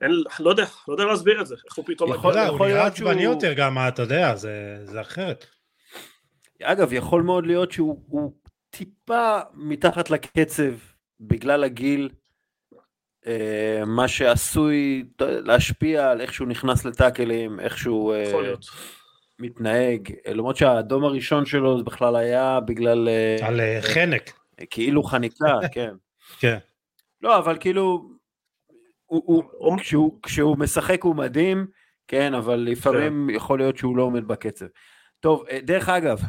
[SPEAKER 3] אין, לא יודע, לא יודע להסביר את זה, איך הוא פתאום...
[SPEAKER 2] יכול, להיות שהוא... עצבני יותר גם, אתה יודע, זה, זה אחרת.
[SPEAKER 1] אגב, יכול מאוד להיות שהוא טיפה מתחת לקצב בגלל הגיל, אה, מה שעשוי להשפיע על איך שהוא נכנס לטאקלים, איך שהוא... אה, יכול להיות. מתנהג, למרות שהאדום הראשון שלו זה בכלל היה בגלל...
[SPEAKER 2] אה, על אה, חנק.
[SPEAKER 1] כאילו חניקה, כן.
[SPEAKER 2] כן.
[SPEAKER 1] לא, אבל כאילו, הוא, הוא, כשהוא, כשהוא משחק הוא מדהים, כן, אבל לפעמים כן. יכול להיות שהוא לא עומד בקצב. טוב, אה, דרך אגב,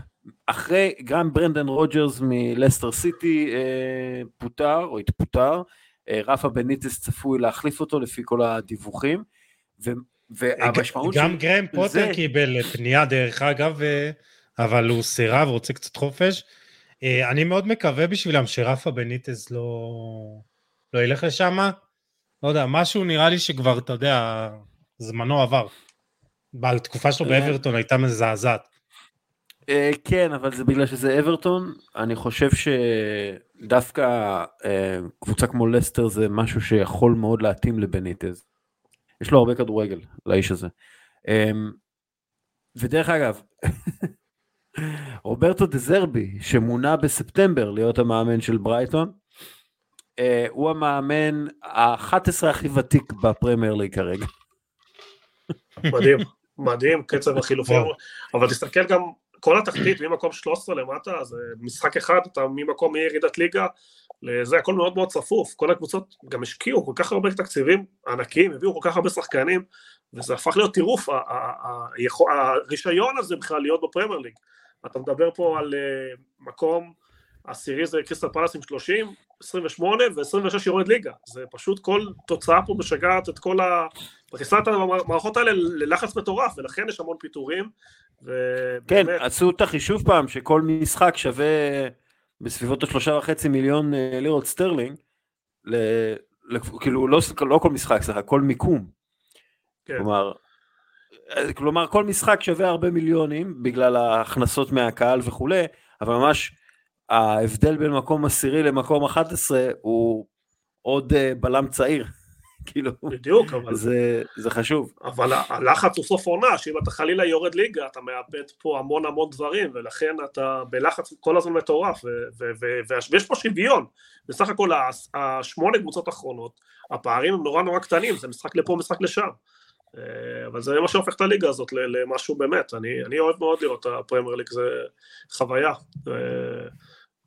[SPEAKER 1] אחרי, גם ברנדן רוג'רס מלסטר סיטי אה, פוטר, או התפוטר, אה, רפה בניטס צפוי להחליף אותו לפי כל הדיווחים,
[SPEAKER 2] והמשמעות גם גרם פוטר זה... קיבל פנייה דרך אגב, אבל הוא סירב, רוצה קצת חופש. אה, אני מאוד מקווה בשבילם שרפה בניטז לא, לא ילך לשם. לא יודע, משהו נראה לי שכבר, אתה יודע, זמנו עבר. בתקופה שלו אה. באברטון הייתה מזעזעת.
[SPEAKER 1] אה, כן, אבל זה בגלל שזה אברטון, אני חושב שדווקא קבוצה כמו לסטר זה משהו שיכול מאוד להתאים לבניטז. יש לו הרבה כדורגל, לאיש הזה. אמ, ודרך אגב, רוברטו דזרבי, שמונה בספטמבר להיות המאמן של ברייטון, אה, הוא המאמן ה-11 הכי ותיק בפרמייר ליג כרגע.
[SPEAKER 3] מדהים, מדהים, קצב החילופים, אבל תסתכל גם, כל התחתית ממקום 13 למטה, זה משחק אחד, אתה ממקום מירידת ליגה לזה הכל מאוד מאוד צפוף, כל הקבוצות גם השקיעו כל כך הרבה תקציבים ענקיים, הביאו כל כך הרבה שחקנים, וזה הפך להיות טירוף, הרישיון הזה בכלל להיות בפרמייר ליג. אתה מדבר פה על אה, מקום עשירי זה קריסטל פלאס עם 30, 28 ו-26 יורד ליגה, זה פשוט כל תוצאה פה משגעת את כל ה... מכניסה את המערכות האלה ללחץ מטורף, ולכן יש המון פיטורים.
[SPEAKER 1] כן, עשו את החישוב פעם שכל משחק שווה בסביבות השלושה וחצי מיליון אה, לירות סטרלינג, ל, ל, כאילו לא, לא כל משחק, סליחה, כל מיקום. כן. כלומר, אה, כלומר כל משחק שווה הרבה מיליונים בגלל ההכנסות מהקהל וכולי, אבל ממש ההבדל בין מקום עשירי למקום 11 הוא עוד אה, בלם צעיר. כאילו,
[SPEAKER 3] בדיוק, אבל...
[SPEAKER 1] זה, זה חשוב.
[SPEAKER 3] אבל הלחץ הוא סוף עונה, שאם אתה חלילה יורד ליגה, אתה מאבד פה המון המון דברים, ולכן אתה בלחץ כל הזמן מטורף, ויש פה שוויון. בסך הכל השמונה קבוצות האחרונות, הפערים הם נורא נורא קטנים, זה משחק לפה, משחק לשם. אה, אבל זה מה שהופך את הליגה הזאת למשהו באמת, אני, אני אוהב מאוד לראות את הפרמייר ליג, זה חוויה.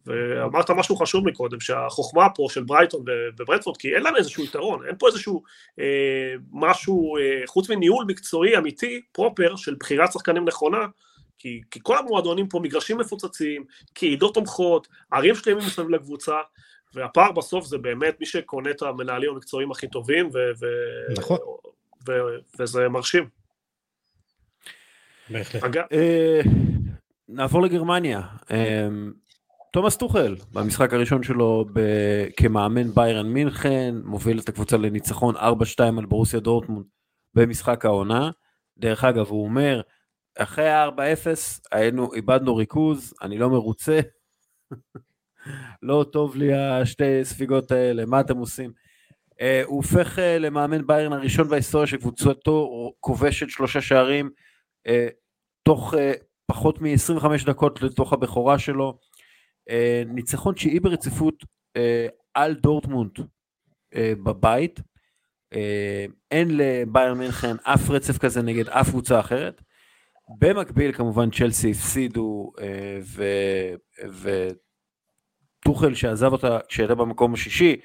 [SPEAKER 3] ואמרת משהו חשוב מקודם, שהחוכמה פה של ברייטון וברדפורד, כי אין להם איזשהו יתרון, אין פה איזשהו אה, משהו, אה, חוץ מניהול מקצועי אמיתי, פרופר, של בחירת שחקנים נכונה, כי, כי כל המועדונים פה מגרשים מפוצצים, קהילות תומכות, ערים שלמים מסביב לקבוצה, והפער בסוף זה באמת מי שקונה את המנהלים המקצועיים הכי טובים, ו, ו, נכון. ו, ו, וזה מרשים.
[SPEAKER 1] בהחלט. אגב... אה, נעבור לגרמניה. תומאס טוחל במשחק הראשון שלו ב- כמאמן ביירן מינכן מוביל את הקבוצה לניצחון 4-2 על ברוסיה דורטמונד במשחק העונה. דרך אגב הוא אומר אחרי ה-4-0 היינו איבדנו ריכוז אני לא מרוצה. לא טוב לי השתי ספיגות האלה מה אתם עושים. Uh, הוא הופך uh, למאמן ביירן הראשון בהיסטוריה שקבוצתו כובשת שלושה שערים uh, תוך uh, פחות מ-25 דקות לתוך הבכורה שלו. אה, ניצחון תשיעי ברציפות אה, על דורטמונד אה, בבית, אין לביירן מינכן אף רצף כזה נגד אף קבוצה אחרת. במקביל כמובן צ'לסי הפסידו וטוחל שעזב אותה כשהייתה במקום השישי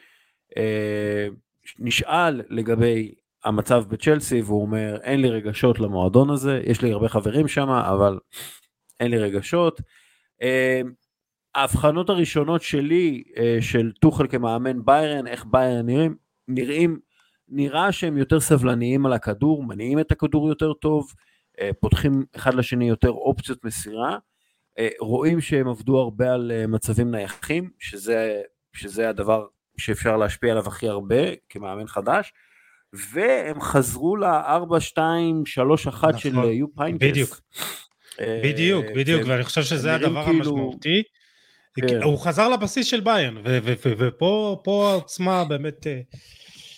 [SPEAKER 1] נשאל לגבי המצב בצ'לסי והוא אומר אין לי רגשות למועדון הזה יש לי הרבה חברים שם אבל אין לי רגשות. ההבחנות הראשונות שלי אה, של טוחל כמאמן ביירן, איך ביירן נראים, נראים, נראה שהם יותר סבלניים על הכדור, מניעים את הכדור יותר טוב, אה, פותחים אחד לשני יותר אופציות מסירה, אה, רואים שהם עבדו הרבה על מצבים נייחים, שזה, שזה הדבר שאפשר להשפיע עליו הכי הרבה כמאמן חדש, והם חזרו ל-4-2-3-1 נכון, של יופ היינקס.
[SPEAKER 2] בדיוק. בדיוק, בדיוק, ואני חושב שזה הדבר כאילו... המשמעותי. כן. הוא חזר לבסיס של ביירן, ופה העוצמה באמת, אה,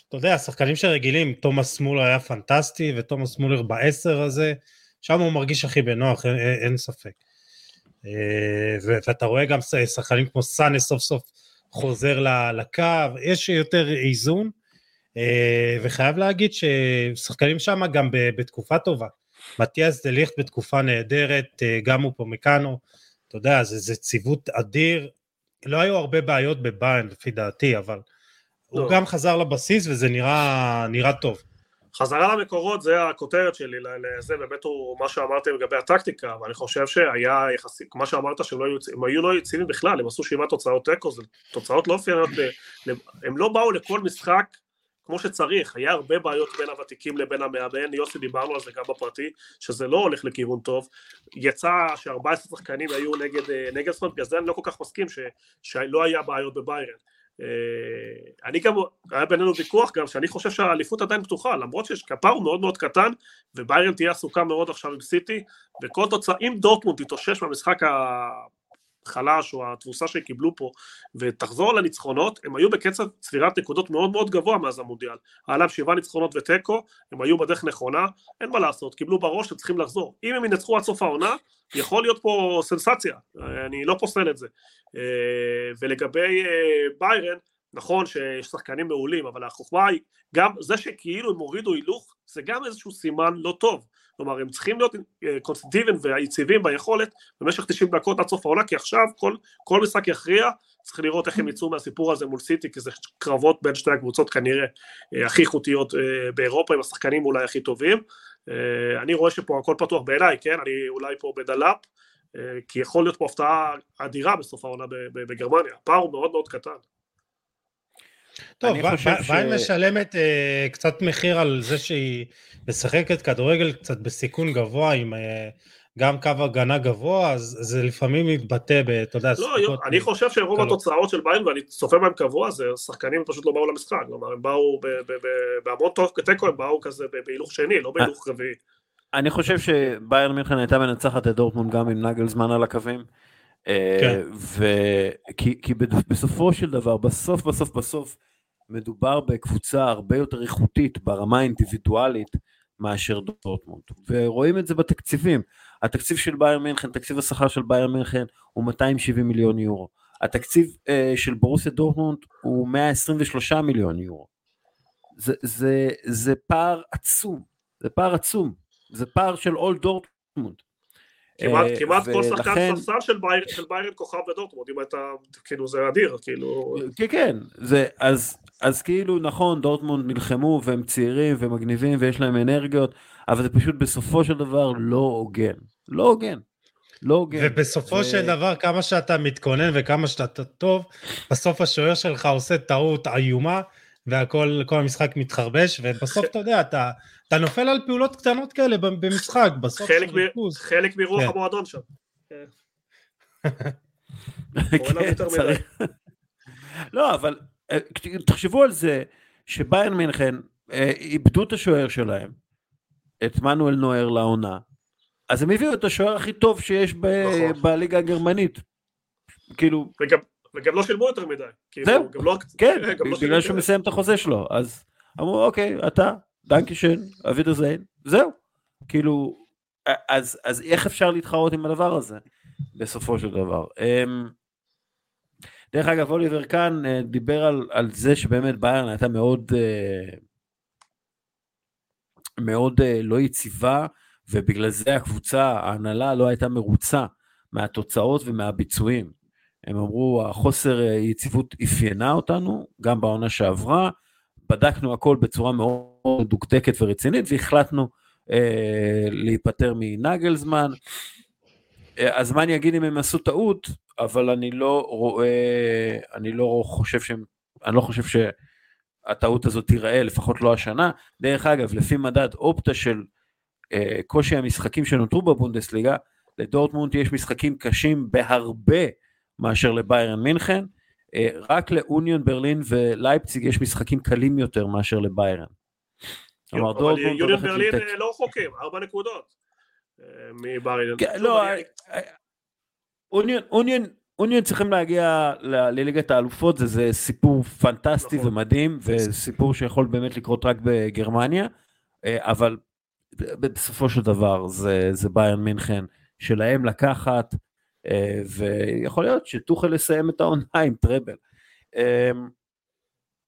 [SPEAKER 2] אתה יודע, השחקנים שרגילים, תומאס מולר היה פנטסטי, ותומאס מולר בעשר הזה, שם הוא מרגיש הכי בנוח, אין, אין ספק. אה, ואתה רואה גם שחקנים כמו סאנה סוף סוף חוזר לקו, יש יותר איזון, אה, וחייב להגיד ששחקנים שם גם בתקופה טובה. מתיאס דה ליכט בתקופה נהדרת, גם הוא פה מקאנו, אתה יודע, זה, זה ציוות אדיר. לא היו הרבה בעיות בביין לפי דעתי, אבל לא. הוא גם חזר לבסיס וזה נראה, נראה טוב.
[SPEAKER 3] חזרה למקורות זה הכותרת שלי, לזה באמת הוא מה שאמרתי לגבי הטקטיקה, ואני חושב שהיה יחסי, כמו שאמרת שהם לא היו, הם היו לא יציבים בכלל, הם עשו שבעה תוצאות תיקו, זה תוצאות לא אופייניות, הם לא באו לכל משחק כמו שצריך, היה הרבה בעיות בין הוותיקים לבין המאמן, יוסי דיברנו על זה גם בפרטי, שזה לא הולך לכיוון טוב, יצא ש-14 שחקנים היו נגד, אה, נגד ספורט, בגלל זה אני לא כל כך מסכים ש, שלא היה בעיות בביירן. אה, אני גם, היה בינינו ויכוח גם שאני חושב שהאליפות עדיין פתוחה, למרות כפר הוא מאוד מאוד קטן, וביירן תהיה עסוקה מאוד עכשיו עם סיטי, וכל תוצאה, אם דורטמונד תתאושש מהמשחק החלש או התבוסה שהם קיבלו פה ותחזור לניצחונות, הם היו בקצב צבירת נקודות מאוד מאוד גבוה מאז המונדיאל. היה להם שבעה ניצחונות ותיקו, הם היו בדרך נכונה, אין מה לעשות, קיבלו בראש, הם צריכים לחזור. אם הם ינצחו עד סוף העונה, יכול להיות פה סנסציה, אני לא פוסל את זה. אה, ולגבי אה, ביירן, נכון שיש שחקנים מעולים, אבל החוכמה היא, גם זה שכאילו הם הורידו הילוך, זה גם איזשהו סימן לא טוב. כלומר הם צריכים להיות אה, קונסטנטיביים ויציבים ביכולת במשך 90 דקות עד סוף העונה כי עכשיו כל, כל משחק יכריע צריך לראות איך הם יצאו מהסיפור הזה מול סיטי כי זה קרבות בין שתי הקבוצות כנראה אה, הכי איכותיות אה, באירופה עם השחקנים אולי הכי טובים. אני רואה שפה הכל פתוח בעיניי כן? אני אולי פה בדלאפ כי יכול להיות פה הפתעה אדירה בסוף העונה בגרמניה. הפער הוא מאוד מאוד קטן
[SPEAKER 2] טוב, ביין ש... משלמת uh, קצת מחיר על זה שהיא משחקת כדורגל קצת בסיכון גבוה עם uh, גם קו הגנה גבוה, אז זה לפעמים מתבטא ב... אתה יודע,
[SPEAKER 3] לא, יו, אני חושב שרוב התוצאות של ביין, ואני צופה בהם קבוע, זה שחקנים פשוט לא באו למשחק, כלומר הם באו בהמון תיקו, הם באו כזה בהילוך שני, לא בהילוך רביעי.
[SPEAKER 1] אני חושב שביירן מינכן הייתה מנצחת את דורטמונד גם עם נגל זמן על הקווים. אה, כן. כי, כי בסופו של דבר, בסוף בסוף בסוף, מדובר בקבוצה הרבה יותר איכותית ברמה האינדיבידואלית מאשר דורטמונד, ורואים את זה בתקציבים. התקציב של ביירן מינכן, תקציב השכר של ביירן מינכן הוא 270 מיליון יורו. התקציב אה, של ברוסיה דורטמונד הוא 123 מיליון יורו. זה, זה, זה פער עצום, זה פער עצום, זה פער של עוד דורטמונד.
[SPEAKER 3] כמעט, אה, כמעט. כל שחקן ספסל של, ביירן, של ביירן כוכב בדורטמונד, אם אתה, כאילו זה אדיר, כאילו...
[SPEAKER 1] כן, כן, זה, אז, אז כאילו נכון, דורטמונד נלחמו והם צעירים ומגניבים ויש להם אנרגיות, אבל זה פשוט בסופו של דבר לא הוגן, לא הוגן. לא הוגן.
[SPEAKER 2] ובסופו ו... של דבר, כמה שאתה מתכונן וכמה שאתה טוב, בסוף השוער שלך עושה טעות איומה, והכל, כל המשחק מתחרבש, ובסוף אתה יודע, אתה, אתה נופל על פעולות קטנות כאלה במשחק, בסוף
[SPEAKER 3] חלק, מ, חלק מרוח כן. המועדון שם.
[SPEAKER 1] כן, לא, אבל אה, תחשבו על זה שביירן מינכן אה, איבדו את השוער שלהם, את מנואל נוער לעונה, אז הם הביאו את השוער הכי טוב שיש ב- נכון. בליגה הגרמנית. כאילו...
[SPEAKER 3] וגם, וגם לא שילמו יותר מדי.
[SPEAKER 1] כאילו, זהו, לא, כן, לא בגלל שהוא מסיים את החוזה שלו. אז אמרו, אוקיי, אתה, דנקישן, אבידר זיין, זהו. כאילו, אז, אז איך אפשר להתחרות עם הדבר הזה, בסופו של דבר? אמ, דרך אגב, אוליבר כאן אה, דיבר על, על זה שבאמת ביירן הייתה מאוד, אה, מאוד אה, לא יציבה, ובגלל זה הקבוצה, ההנהלה לא הייתה מרוצה מהתוצאות ומהביצועים. הם אמרו, החוסר יציבות אפיינה אותנו, גם בעונה שעברה, בדקנו הכל בצורה מאוד מדוקדקת ורצינית, והחלטנו אה, להיפטר מנגלזמן. אה, אז מה אני אגיד אם הם עשו טעות, אבל אני לא רואה, אני לא חושב שהם, אני לא חושב שהטעות הזאת תיראה, לפחות לא השנה. דרך אגב, לפי מדד אופטה של אה, קושי המשחקים שנותרו בבונדסליגה, לדורטמונד יש משחקים קשים בהרבה מאשר לביירן מינכן, אה, רק לאוניון ברלין ולייפציג יש משחקים קלים יותר מאשר לביירן.
[SPEAKER 3] כלומר דורטמונד יוניון ברלין אה, לא רחוקים, ארבע נקודות מביירן. כן, לא,
[SPEAKER 1] אוניון צריכים להגיע לליגת האלופות, זה, זה סיפור פנטסטי נכון. ומדהים, וסיפור שיכול באמת לקרות רק בגרמניה, אבל בסופו של דבר זה, זה ביירן מינכן שלהם לקחת, אה, ויכול להיות שטוחל יסיים את העונה עם טראבל. אה,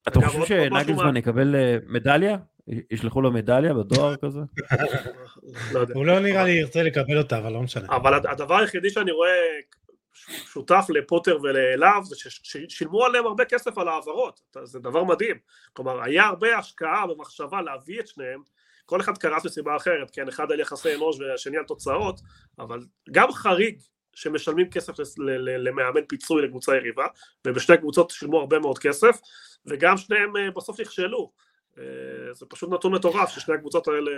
[SPEAKER 1] אתה חושב שנגלזמן יקבל אה, מדליה? ישלחו לו מדליה בדואר כזה?
[SPEAKER 2] לא הוא לא נראה לי ירצה לקבל אותה, אבל לא משנה.
[SPEAKER 3] אבל הדבר היחידי שאני רואה שותף לפוטר ולאליו זה ששילמו עליהם הרבה כסף על העברות, זה דבר מדהים. כלומר, היה הרבה השקעה ומחשבה להביא את שניהם, כל אחד קרס מסיבה אחרת, כן, אחד על יחסי אנוש והשני על תוצאות, אבל גם חריג שמשלמים כסף למאמן פיצוי לקבוצה יריבה, ובשתי קבוצות שילמו הרבה מאוד כסף, וגם שניהם אה, בסוף נכשלו. אה, זה פשוט נתון מטורף ששני הקבוצות האלה...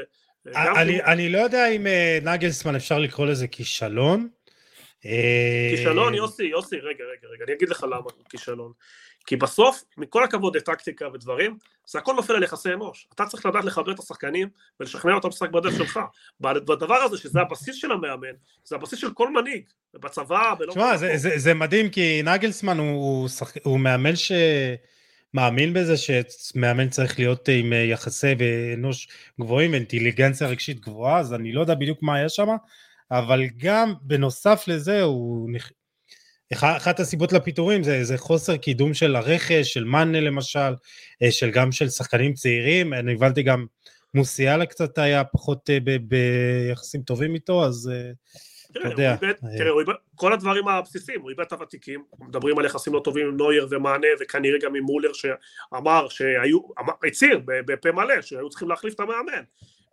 [SPEAKER 2] אה, אני, אני לא יודע אם נגלסמן אפשר לקרוא לזה כישלון.
[SPEAKER 3] כישלון, יוסי, יוסי, רגע, רגע, רגע, אני אגיד לך למה כישלון. כי בסוף, מכל הכבוד לטקטיקה ודברים, זה הכל נופל על יחסי אנוש. אתה צריך לדעת לחבר את השחקנים ולשכנע אותם לשחק בדרך שלך. בדבר הזה, שזה הבסיס של המאמן, זה הבסיס של כל מנהיג, בצבא,
[SPEAKER 2] בלא... תשמע, זה, זה, זה מדהים, כי נגלסמן הוא, הוא, שח... הוא מאמן שמאמין בזה שמאמן צריך להיות עם יחסי אנוש גבוהים ואינטליגנציה רגשית גבוהה, אז אני לא יודע בדיוק מה היה שם, אבל גם בנוסף לזה הוא... אחת הסיבות לפיטורים זה, זה חוסר קידום של הרכש, של מאנה למשל, אה, של גם של שחקנים צעירים, אני הבנתי גם מוסיאלה קצת היה פחות אה, ביחסים טובים איתו, אז אה, אתה יודע.
[SPEAKER 3] תראה, כל הדברים הבסיסיים, הוא איבד את הוותיקים, מדברים על יחסים לא טובים עם נויר ומאנה, וכנראה גם עם מולר שאמר שהיו, הצהיר בפה מלא שהיו צריכים להחליף את המאמן.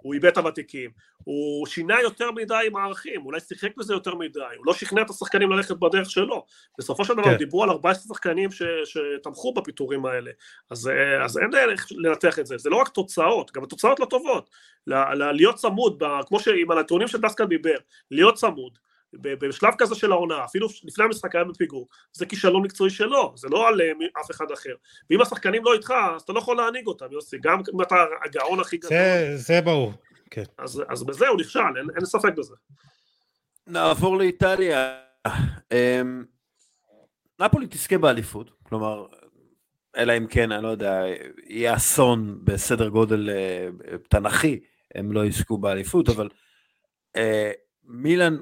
[SPEAKER 3] הוא איבד את הוותיקים, הוא שינה יותר מדי מערכים, אולי שיחק בזה יותר מדי, הוא לא שכנע את השחקנים ללכת בדרך שלו, בסופו של דבר כן. דיברו על 14 שחקנים ש, שתמכו בפיטורים האלה, אז, אה, אז אין דרך לנתח את זה, זה לא רק תוצאות, גם התוצאות לא טובות, ל, ל, להיות צמוד, כמו שעם הנתונים שדסקל דיבר, להיות צמוד, בשלב כזה של העונה, אפילו לפני המשחק היה בפיגור, זה כישלון מקצועי שלו, זה לא על אה, אף אחד אחר. ואם השחקנים לא איתך, אז אתה לא יכול להנהיג אותם, יוסי, גם אם אתה הגאון הכי גדול.
[SPEAKER 2] זה, זה ברור, כן.
[SPEAKER 3] אז, אז בזה הוא נכשל, אין, אין ספק בזה.
[SPEAKER 1] נעבור לאיטליה. אמ, נפולי תזכה באליפות, כלומר, אלא אם כן, אני לא יודע, יהיה אסון בסדר גודל אה, תנ"כי, הם לא יזכו באליפות, אבל אה, מילאן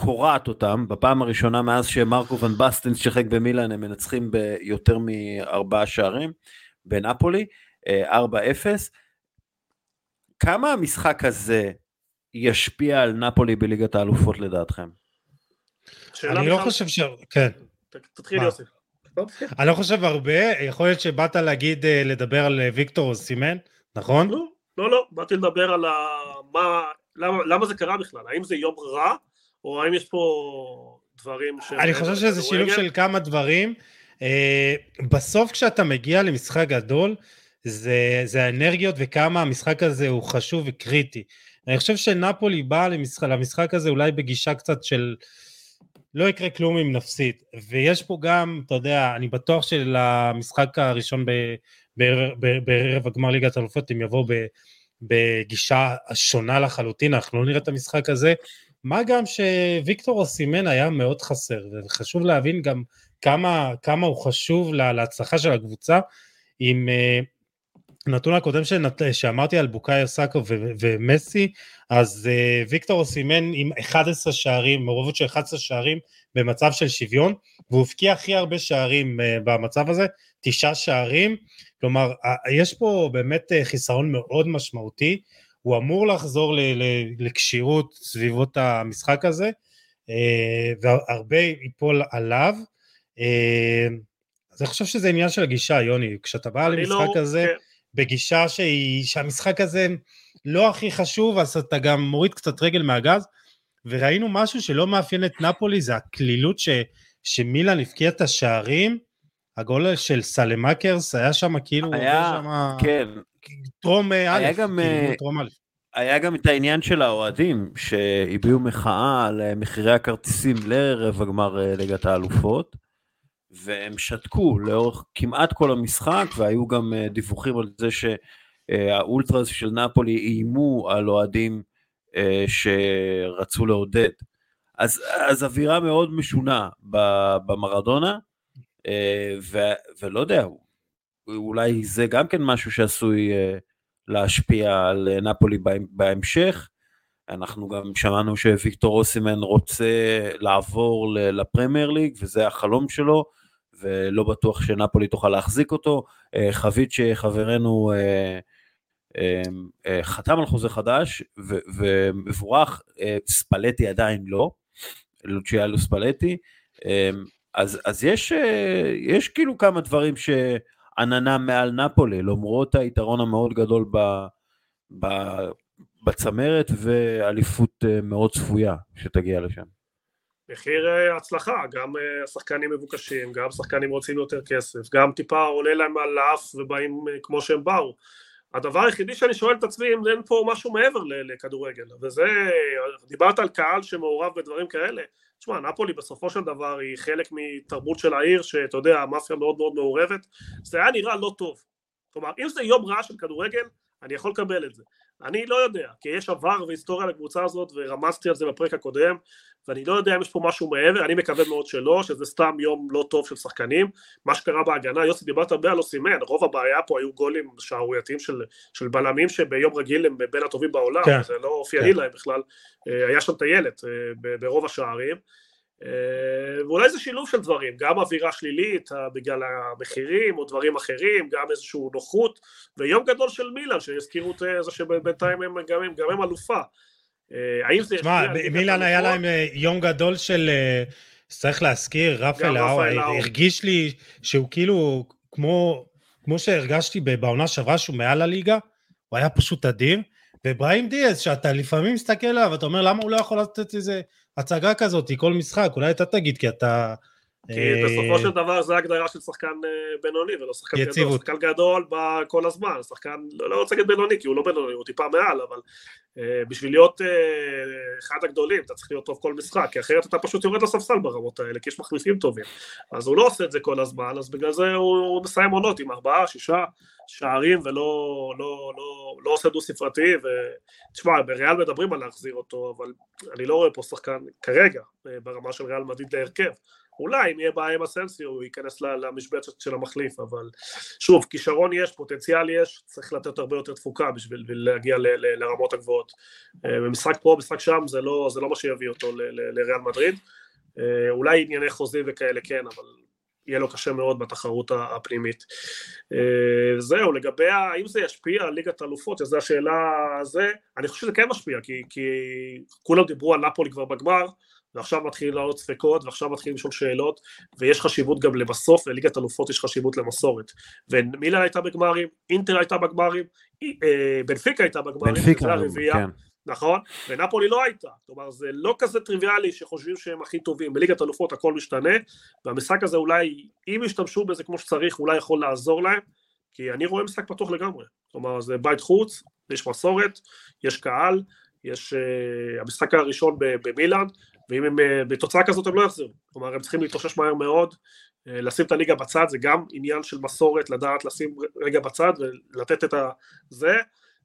[SPEAKER 1] קורעת אותם, בפעם הראשונה מאז שמרקו ואן באסטן שיחק במילאן הם מנצחים ביותר מארבעה שערים בנפולי, 4-0. אה, כמה המשחק הזה ישפיע על נפולי בליגת האלופות לדעתכם?
[SPEAKER 2] אני לא חושב ש... כן.
[SPEAKER 3] תתחיל יוסי.
[SPEAKER 2] אני לא חושב הרבה, יכול להיות שבאת להגיד, אה, לדבר על אה, ויקטור סימן, נכון?
[SPEAKER 3] לא, לא, לא, באתי לדבר על מה, למה זה קרה בכלל, האם זה יום רע, או האם יש פה דברים ש...
[SPEAKER 2] אני חושב שזה שילוב של כמה דברים. אה, בסוף כשאתה מגיע למשחק גדול, זה, זה האנרגיות וכמה המשחק הזה הוא חשוב וקריטי. אני חושב שנפולי באה למשחק, למשחק הזה אולי בגישה קצת של לא יקרה כלום אם נפסיד. ויש פה גם, אתה יודע, אני בטוח שלמשחק הראשון ב, בערב, בערב הגמר ליגת האלופות הם יבואו בגישה שונה לחלוטין, אנחנו לא נראה את המשחק הזה. מה גם שוויקטור אוסימן היה מאוד חסר, וחשוב להבין גם כמה, כמה הוא חשוב לה, להצלחה של הקבוצה. עם uh, נתון הקודם שנת, שאמרתי על בוקאי סאקו ומסי, אז uh, ויקטור אוסימן עם 11 שערים, מעורבות של 11 שערים במצב של שוויון, והוא הבקיע הכי הרבה שערים uh, במצב הזה, תשעה שערים, כלומר יש פה באמת חיסרון מאוד משמעותי, הוא אמור לחזור לכשירות סביבות המשחק הזה, והרבה ייפול עליו. אז אני חושב שזה עניין של הגישה, יוני, כשאתה בא למשחק לא, הזה כן. בגישה שהיא, שהמשחק הזה לא הכי חשוב, אז אתה גם מוריד קצת רגל מהגז, וראינו משהו שלא מאפיין את נפולי, זה הקלילות ש, שמילן הבקיע את השערים, הגול של סלמקרס היה שם כאילו,
[SPEAKER 1] היה, שמה, כן,
[SPEAKER 2] טרום א', טרום א'.
[SPEAKER 1] היה גם את העניין של האוהדים שהביעו מחאה על אה, מחירי הכרטיסים לערב הגמר אה, ליגת האלופות. והם שתקו לאורך כמעט כל המשחק, והיו גם אה, דיווחים על זה שהאולטרס של נפולי איימו על אוהדים שרצו לעודד. אז, אז אווירה מאוד משונה במרדונה, ו, ולא יודע, אולי זה גם כן משהו שעשוי להשפיע על נפולי בהמשך. אנחנו גם שמענו שוויקטור אוסימן רוצה לעבור לפרמייר ליג, וזה החלום שלו, ולא בטוח שנפולי תוכל להחזיק אותו. אה, חבית שחברנו אה, אה, חתם על חוזה חדש ומבורך, ספלטי עדיין לא, לוצ'יאלו ספלטי. אז, אז יש, יש כאילו כמה דברים שעננה מעל נפולי, למרות היתרון המאוד גדול ב, ב, בצמרת ואליפות מאוד צפויה שתגיע לשם.
[SPEAKER 3] מחיר אה, הצלחה, גם אה, השחקנים מבוקשים, גם שחקנים רוצים יותר כסף, גם טיפה עולה להם על האף ובאים אה, כמו שהם באו. הדבר היחידי שאני שואל את עצמי אם אין פה משהו מעבר לכדורגל, וזה, דיברת על קהל שמעורב בדברים כאלה, תשמע, נפולי בסופו של דבר היא חלק מתרבות של העיר, שאתה יודע, המאפיה מאוד מאוד מעורבת, זה היה נראה לא טוב. כלומר, אם זה יום רע של כדורגל, אני יכול לקבל את זה. אני לא יודע, כי יש עבר והיסטוריה לקבוצה הזאת, ורמזתי על זה בפרק הקודם, ואני לא יודע אם יש פה משהו מעבר, אני מקווה מאוד שלא, שזה סתם יום לא טוב של שחקנים. מה שקרה בהגנה, יוסי דיברת הרבה על אוסימן, רוב הבעיה פה היו גולים שערורייתיים של, של בלמים שביום רגיל הם בין הטובים בעולם, כן. זה לא אופייני כן. להם בכלל, אה, היה שם טיילת אה, ברוב השערים. אה, ואולי זה שילוב של דברים, גם אווירה שלילית בגלל המחירים או דברים אחרים, גם איזושהי נוחות, ויום גדול של מילאן, שהזכירו את זה שבינתיים הם גם, גם הם אלופה.
[SPEAKER 2] אה, האם זה... תשמע, מילאן היה להם אה, יום גדול של, צריך להזכיר, רפאל לאו, הרגיש לי שהוא כאילו, כמו, כמו שהרגשתי בעונה שעברה שהוא מעל הליגה, הוא היה פשוט אדיר, ואברהים דיאז, שאתה לפעמים מסתכל עליו, אתה אומר למה הוא לא יכול לתת איזה הצגה כזאת, כל משחק, אולי אתה תגיד, כי אתה...
[SPEAKER 3] כי אה, בסופו של דבר זה הגדרה של שחקן אה, בינוני ולא שחקן. גדול, שחקן גדול כל הזמן, שחקן, לא רוצה להגיד בינוני כי הוא לא בינוני, הוא טיפה מעל, אבל אה, בשביל להיות אחד הגדולים אתה צריך להיות טוב כל משחק, כי אחרת אתה פשוט יורד לספסל ברמות האלה, כי יש מחליפים טובים, אז הוא לא עושה את זה כל הזמן, אז בגלל זה הוא מסיים עונות עם ארבעה, שישה שערים ולא לא, לא, לא עושה דו ספרתי, ותשמע, בריאל מדברים על להחזיר אותו, אבל אני לא רואה פה שחקן כרגע ברמה של ריאל מדיד להרכב. אולי אם יהיה בעיה עם אסנסיו הוא ייכנס למשבצת של המחליף, אבל שוב, כישרון יש, פוטנציאל יש, צריך לתת הרבה יותר תפוקה בשביל להגיע ל, ל, לרמות הגבוהות. אה, במשחק פה, משחק שם, זה לא, זה לא מה שיביא אותו לריאל מדריד. אה, אולי ענייני חוזים וכאלה כן, אבל יהיה לו קשה מאוד בתחרות הפנימית. אה, זהו, לגבי האם זה ישפיע על ליגת אלופות, זו השאלה זה, אני חושב שזה כן משפיע, כי, כי כולם דיברו על נפולי כבר בגמר, ועכשיו מתחילים לעלות ספקות, ועכשיו מתחילים לשאול שאלות, ויש חשיבות גם לבסוף, לליגת אלופות יש חשיבות למסורת. ומילן הייתה בגמרים, אינטר הייתה בגמרים, אה, בנפיקה הייתה בגמרים,
[SPEAKER 1] בנפיקה, כן.
[SPEAKER 3] נכון? ונפולי לא הייתה, כלומר זה לא כזה טריוויאלי שחושבים שהם הכי טובים, בליגת אלופות הכל משתנה, והמשחק הזה אולי, אם ישתמשו בזה כמו שצריך, אולי יכול לעזור להם, כי אני רואה משחק פתוח לגמרי, כלומר זה בית חוץ, יש מסורת, יש קהל, יש uh, המשחק הראשון במילאן, ואם הם uh, בתוצאה כזאת הם לא יחזרו, כלומר הם צריכים להתאושש מהר מאוד, uh, לשים את הליגה בצד, זה גם עניין של מסורת, לדעת לשים רגע בצד ולתת את הזה,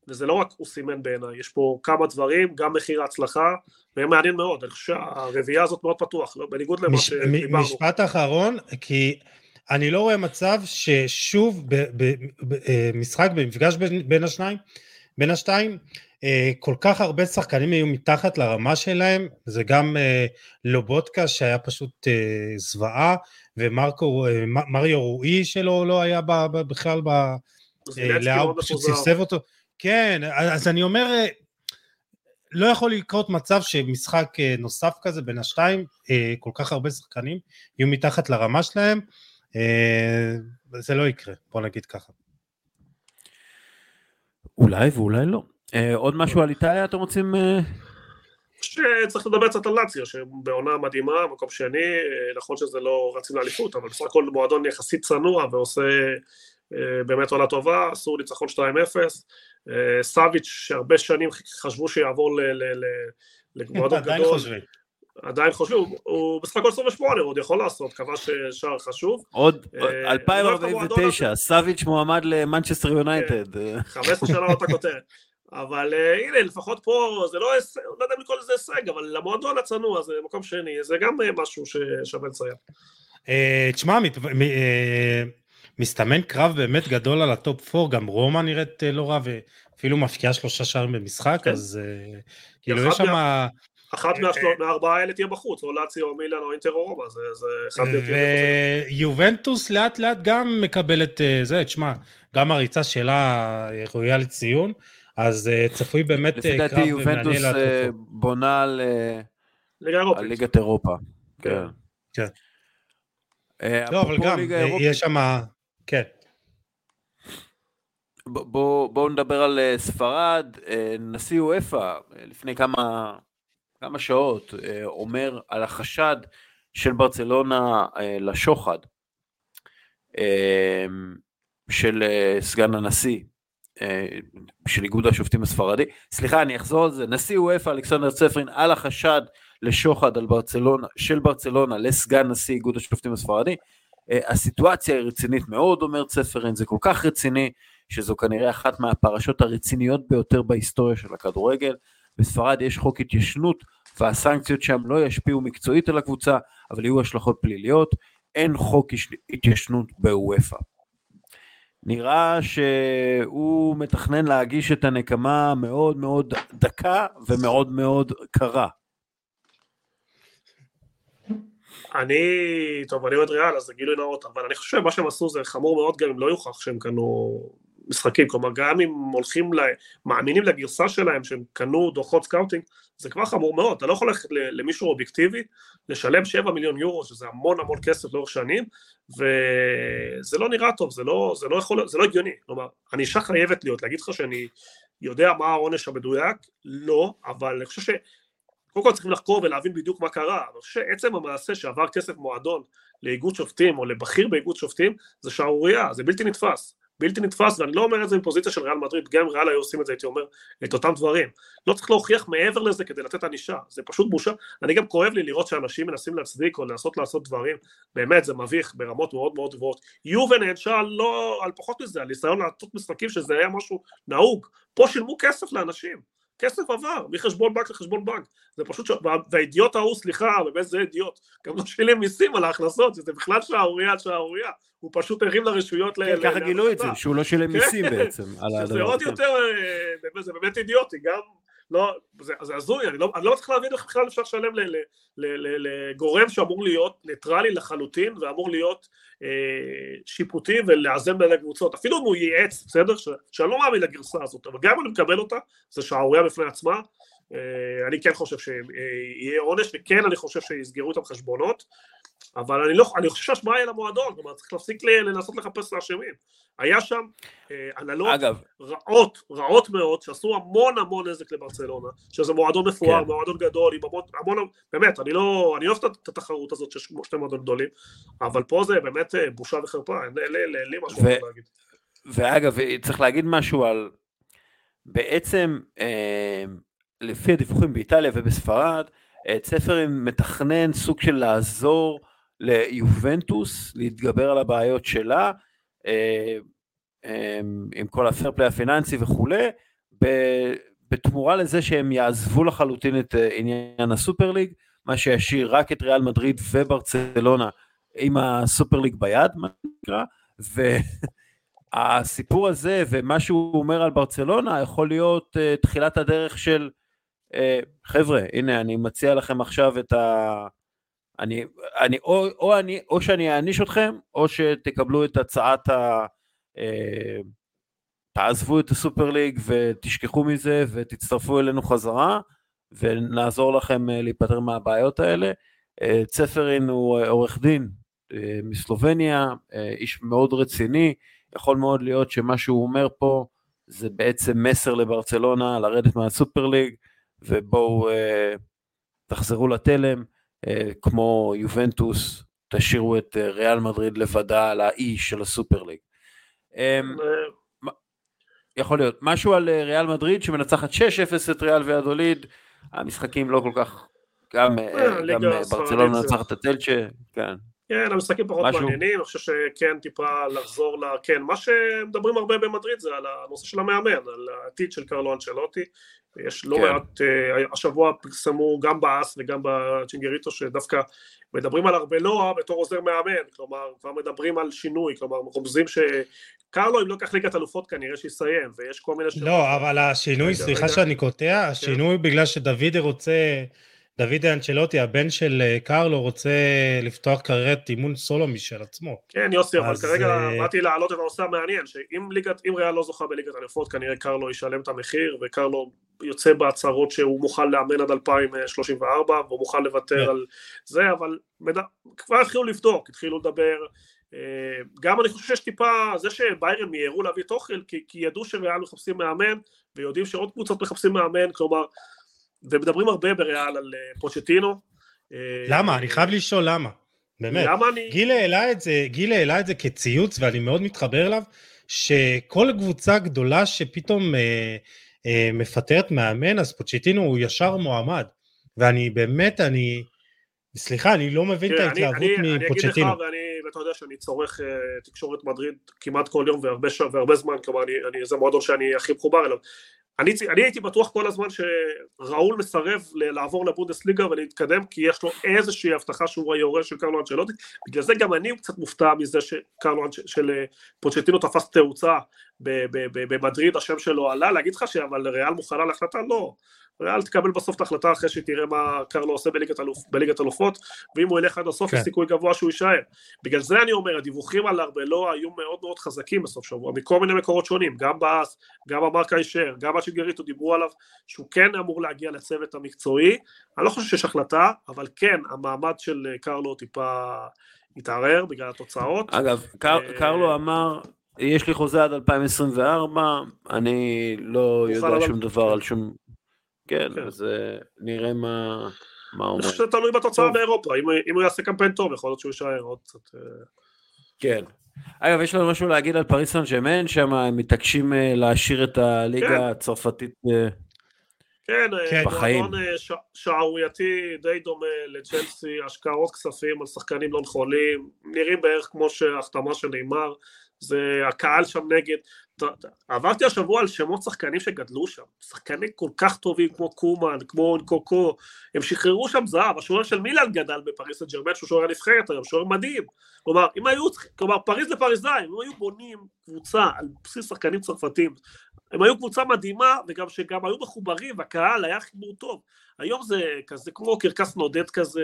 [SPEAKER 3] וזה לא רק הוא סימן בעיניי, יש פה כמה דברים, גם מחיר ההצלחה, והם מעניין מאוד, אני חושב שהרביעייה הזאת מאוד פתוח, לא? בניגוד למה מש, שדיברנו.
[SPEAKER 2] משפט אחרון, כי אני לא רואה מצב ששוב במשחק, אה, במפגש בין, בין השניים, בין השתיים, אה, כל כך הרבה שחקנים היו מתחת לרמה שלהם, זה גם אה, לובודקה שהיה פשוט זוועה, ומריו רועי שלו לא היה בכלל ב... לאהו פשוט ספסב אותו. כן, אז אני אומר, אה, לא יכול לקרות מצב שמשחק אה, נוסף כזה בין השתיים, אה, כל כך הרבה שחקנים יהיו מתחת לרמה שלהם, זה לא יקרה, בוא נגיד ככה.
[SPEAKER 1] אולי ואולי לא. עוד משהו על איטליה אתם רוצים?
[SPEAKER 3] שצריך לדבר קצת על לאציו, שבעונה מדהימה, מקום שני, נכון שזה לא רצים לאליפות, אבל בסך הכל מועדון יחסית צנוע ועושה באמת עונה טובה, עשו ניצחון 2-0, אה, סאביץ' שהרבה שנים חשבו שיעבור למועדון גדול. עדיין חושבים. עדיין חושבים, הוא בסך הכל 28, הוא עוד יכול לעשות, כבש שער חשוב.
[SPEAKER 1] עוד 2049, אה, לא סאביץ' מועמד למנצ'סטר יונייטד.
[SPEAKER 3] 15 שנה אותה כותרת. אבל אה, הנה, לפחות פה, זה לא, לא יודע אם לקרוא לזה הישג, אבל למועדון הצנוע זה מקום שני, זה גם משהו ששווה לציין.
[SPEAKER 2] תשמע, מסתמן קרב באמת גדול על הטופ 4, גם רומא נראית אה, לא רע, ואפילו מבקיעה שלושה שערים במשחק, כן. אז אה, כאילו יש שם...
[SPEAKER 3] אחת אה, מהארבעה האלה תהיה בחוץ, או לאציו או מילאן או אינטר או רומא, זה אחד
[SPEAKER 2] מהם ויובנטוס לאט לאט גם מקבלת זה, תשמע, גם הריצה שלה ראויה לציון, אז צפוי באמת
[SPEAKER 1] קרב לפי דעתי יובנטוס בונה על ליגת אירופה. כן. כן.
[SPEAKER 2] לא, אבל גם, יש שם כן.
[SPEAKER 1] בואו בוא נדבר על אה, ספרד, אה, נשיא וופא אה, לפני כמה, כמה שעות אומר על החשד של ברצלונה לשוחד של סגן הנשיא של איגוד השופטים הספרדי, סליחה אני אחזור על זה, נשיא וופא אלכסנדר צפרין על החשד לשוחד על ברצלונה, של ברצלונה לסגן נשיא איגוד השופטים הספרדי, הסיטואציה היא רצינית מאוד, אומר צפרין, זה כל כך רציני, שזו כנראה אחת מהפרשות הרציניות ביותר בהיסטוריה של הכדורגל. בספרד יש חוק התיישנות, והסנקציות שם לא ישפיעו מקצועית על הקבוצה, אבל יהיו השלכות פליליות. אין חוק התיישנות בוופא. נראה שהוא מתכנן להגיש את הנקמה מאוד מאוד דקה ומאוד מאוד קרה.
[SPEAKER 3] אני, טוב, אני אוהד ריאל, אז זה גילוי נאות, אבל אני חושב שמה שהם עשו זה חמור מאוד גם אם לא יוכח שהם קנו משחקים, כלומר גם אם הולכים, ל... מאמינים לגרסה שלהם שהם קנו דוחות סקאוטינג, זה כבר חמור מאוד, אתה לא יכול ללכת למישהו אובייקטיבי, לשלם 7 מיליון יורו, שזה המון המון כסף לאורך שנים, וזה לא נראה טוב, זה לא, זה לא יכול, זה לא הגיוני, כלומר, ענישה חייבת להיות, להגיד לך שאני יודע מה העונש המדויק, לא, אבל אני חושב ש... קודם כל צריכים לחקור ולהבין בדיוק מה קרה, חושב שעצם המעשה שעבר כסף מועדון לאיגוד שופטים או לבכיר באיגוד שופטים זה שערורייה, זה בלתי נתפס, בלתי נתפס ואני לא אומר את זה מפוזיציה של ריאל מדריד, גם ריאל היו עושים את זה הייתי אומר את אותם דברים, לא צריך להוכיח מעבר לזה כדי לתת ענישה, זה פשוט בושה, אני גם כואב לי לראות שאנשים מנסים להצדיק או לנסות לעשות דברים, באמת זה מביך ברמות מאוד מאוד גבוהות, יובן נענשה לא על פחות מזה, על ניסיון לעשות משחקים שזה היה משהו נהוג, פה שילמו כסף לאנשים כסף עבר מחשבון בנק לחשבון בנק, זה פשוט, ש... והאידיוט ההוא, סליחה, באמת זה אידיוט, גם לא שילם מיסים על ההכנסות, שזה בכלל שערורייה על שערורייה, הוא פשוט הרים לרשויות
[SPEAKER 1] כן, ככה גילו את זה, שהוא לא שילם כן. מיסים בעצם,
[SPEAKER 3] על הדבר הזה. זה עוד יותר, אה, זה באמת אידיוטי, גם לא, זה, זה הזוי, אני לא, אני לא מצליח להבין איך בכלל אפשר לשלם לגורם שאמור להיות ניטרלי לחלוטין ואמור להיות אה, שיפוטי ולאזן בין הקבוצות, אפילו אם הוא ייעץ, בסדר? ש, שאני לא מאמין לגרסה הזאת, אבל גם אם אני מקבל אותה, זה שערורייה בפני עצמה, אה, אני כן חושב שיהיה עונש, וכן אני חושב שיסגרו איתם חשבונות, אבל אני, לא, אני חושב שהשמעה היא למועדון, כלומר צריך להפסיק לנסות לחפש לאשמים. היה שם אה, הנהלות רעות, רעות מאוד, שעשו המון המון נזק לברצלונה, שזה מועדון מפואר, כן. מועדון גדול, עם המון, המון, באמת, אני לא, אני אוהב את התחרות הזאת שיש שתי מועדון גדולים, אבל פה זה באמת אה, בושה וחרפה, אין לי משהו ו... להגיד.
[SPEAKER 1] ואגב, צריך להגיד משהו על, בעצם, אה, לפי הדיווחים באיטליה ובספרד, צפרין מתכנן סוג של לעזור ליובנטוס להתגבר על הבעיות שלה, אה, אה, עם כל הפרפליי הפיננסי וכולי, בתמורה לזה שהם יעזבו לחלוטין את אה, עניין הסופר ליג, מה שישאיר רק את ריאל מדריד וברצלונה עם הסופר ליג ביד, מה שנקרא, והסיפור הזה ומה שהוא אומר על ברצלונה יכול להיות תחילת הדרך של חבר'ה, הנה אני מציע לכם עכשיו את ה... אני, אני, או, או, אני, או שאני אעניש אתכם, או שתקבלו את הצעת ה... אה, תעזבו את הסופר ליג ותשכחו מזה ותצטרפו אלינו חזרה ונעזור לכם אה, להיפטר מהבעיות האלה. אה, צפרין הוא עורך דין מסלובניה, איש מאוד רציני, יכול מאוד להיות שמה שהוא אומר פה זה בעצם מסר לברצלונה לרדת מהסופר ליג ובואו תחזרו לתלם. אה, כמו יובנטוס, תשאירו את אה, ריאל מדריד לבדה על האי של הסופר ליג. אמ, יכול להיות. משהו על אה, ריאל מדריד שמנצחת 6-0 את ריאל ויאדוליד, המשחקים לא כל כך, גם, גם ברצלונה מנצחת את אלצ'ה, כן.
[SPEAKER 3] כן, המשחקים פחות משהו... מעניינים, אני חושב שכן טיפה לחזור ל... כן, מה שמדברים הרבה במדריד זה על הנושא של המאמן, על העתיד של קרלו אנצ'לוטי, יש לא כן. מעט, uh, השבוע פרסמו גם באס וגם בצ'ינגריטו שדווקא מדברים על ארבלואה בתור עוזר מאמן, כלומר כבר מדברים על שינוי, כלומר רומזים שקרלו אם לא כך ליגת אלופות כנראה שיסיים, ויש כל מיני...
[SPEAKER 2] לא, אבל השינוי, סליחה שאני קוטע, כן. השינוי בגלל שדוידי רוצה... דוד אנצ'לוטי, הבן של אה, קרלו, רוצה לפתוח קריירת אימון סולו משל עצמו.
[SPEAKER 3] כן, יוסי, אבל כרגע אה, באתי להעלות את הנושא המעניין, שאם ליגת, ריאל לא זוכה בליגת אלפות, כנראה קרלו ישלם את המחיר, וקרלו יוצא בהצהרות שהוא מוכן לאמן עד 2034, והוא מוכן לוותר כן. על זה, אבל כבר התחילו לבדוק, התחילו לדבר. אה, גם אני חושב שיש טיפה, זה שביירן מיהרו להביא את אוכל, כי, כי ידעו שריאל מחפשים מאמן, ויודעים שעוד קבוצות מחפשים מאמן, כלומר, ומדברים הרבה בריאל על אה, פוצ'טינו.
[SPEAKER 2] אה, למה? אני חייב לשאול למה. באמת. למה אני... גילה העלה את זה, גילה העלה את זה כציוץ, ואני מאוד מתחבר אליו, שכל קבוצה גדולה שפתאום אה, אה, מפטרת מאמן, אז פוצ'טינו הוא ישר מועמד. ואני באמת, אני... סליחה, אני לא מבין את ההתלהבות מפוצ'טינו. אני אגיד לך,
[SPEAKER 3] ואתה יודע שאני צורך uh, תקשורת מדריד כמעט כל יום והרבה, והרבה זמן, כלומר, אני, אני, זה מועדון שאני הכי מחובר אליו. אני, אני הייתי בטוח כל הזמן שראול מסרב לעבור לבונדסליגה ולהתקדם כי יש לו איזושהי הבטחה שהוא היורש של קרלו אנצ'לוטי. בגלל זה גם אני קצת מופתע מזה שקרלו של אה, תפס תאוצה במדריד השם שלו עלה. להגיד לך אבל ריאל מוכנה להחלטה? לא ריאל תקבל בסוף את ההחלטה אחרי שתראה מה קרלו עושה בליגת, אלופ, בליגת אלופות, ואם הוא ילך עד הסוף כן. יש סיכוי גבוה שהוא יישאר. בגלל זה אני אומר, הדיווחים על ארבלו היו מאוד מאוד חזקים בסוף שבוע, מכל מיני מקורות שונים, גם באס, גם אמר הישר, גם השגריטו דיברו עליו, שהוא כן אמור להגיע לצוות המקצועי. אני לא חושב שיש החלטה, אבל כן, המעמד של קרלו טיפה התערער בגלל התוצאות.
[SPEAKER 1] אגב, קר, אה, קרלו אמר, יש לי חוזה עד 2024, אני לא יודע שום דבר על שום... כן, כן. אז אה, נראה מה, מה אומר.
[SPEAKER 3] אני חושב שזה תלוי בתוצאה באירופה, אם, הוא יעשה קמפיין טוב, יכול להיות שהוא יישאר עוד קצת. אה.
[SPEAKER 1] כן. אגב, יש לנו משהו להגיד על פריס סן ג'מן, שם הם מתעקשים אה, להשאיר את הליגה כן. הצרפתית
[SPEAKER 3] כן, כן. בחיים. כן, שערורייתי די דומה לצ'לסי, השקעות כספים על שחקנים לא נכונים, נראים בערך כמו שהחתמה של נאמר, זה הקהל שם נגד. עברתי השבוע על שמות שחקנים שגדלו שם, שחקנים כל כך טובים כמו קומן, כמו אונקוקו, הם שחררו שם זהב, השוער של מילאן גדל בפריס סן ג'רמן, שהוא שוער הנבחרת היום, שוער מדהים. כלומר, אם היו, כלומר, פריז לפריזאים, אם היו בונים קבוצה על בסיס שחקנים צרפתים, הם היו קבוצה מדהימה, וגם שגם היו מחוברים, והקהל היה חיבור טוב. היום זה כזה כמו קרקס נודד כזה,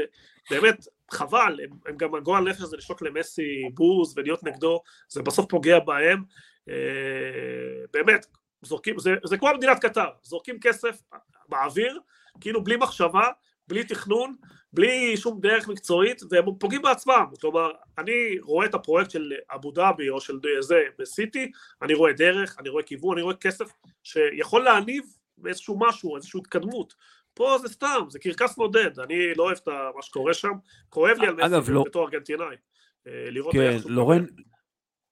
[SPEAKER 3] באמת, חבל, הם, הם גם הגועל נפש הזה לשלוט למסי בוז ולהיות נגדו, זה בסוף פוגע בהם. אה, באמת, זורקים, זה, זה כמו מדינת קטר, זורקים כסף באוויר, כאילו בלי מחשבה, בלי תכנון, בלי שום דרך מקצועית, והם פוגעים בעצמם. כלומר, אני רואה את הפרויקט של אבו דאבי או של זה בסיטי, אני רואה דרך, אני רואה כיוון, אני רואה כסף שיכול להניב איזשהו משהו, איזושהי התקדמות. פה זה סתם, זה קרקס נודד, אני לא אוהב את מה שקורה שם, כואב לי על מסי לא... בתור ארגנטינאי. אה, לראות
[SPEAKER 1] כן, לורן,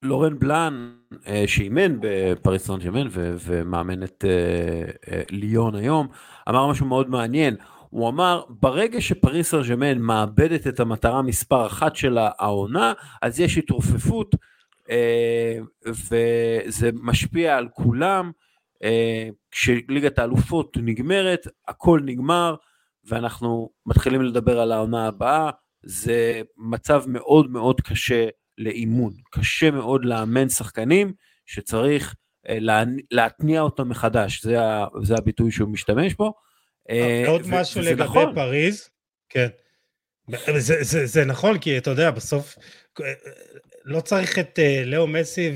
[SPEAKER 1] לורן בלאן, אה, שאימן בפריס סן ג'מאן ומאמן את אה, ליון היום, אמר משהו מאוד מעניין. הוא אמר, ברגע שפריס סן ג'מאן מאבדת את המטרה מספר אחת של העונה, אז יש התרופפות, וזה משפיע על כולם. אה, כשליגת האלופות נגמרת, הכל נגמר, ואנחנו מתחילים לדבר על העונה הבאה, זה מצב מאוד מאוד קשה לאימון, קשה מאוד לאמן שחקנים שצריך אה, להתניע אותם מחדש, זה, זה הביטוי שהוא משתמש בו.
[SPEAKER 2] אה, עוד משהו לגבי נכון. פריז, כן. זה, זה, זה נכון, כי אתה יודע, בסוף לא צריך את אה, לאו מסי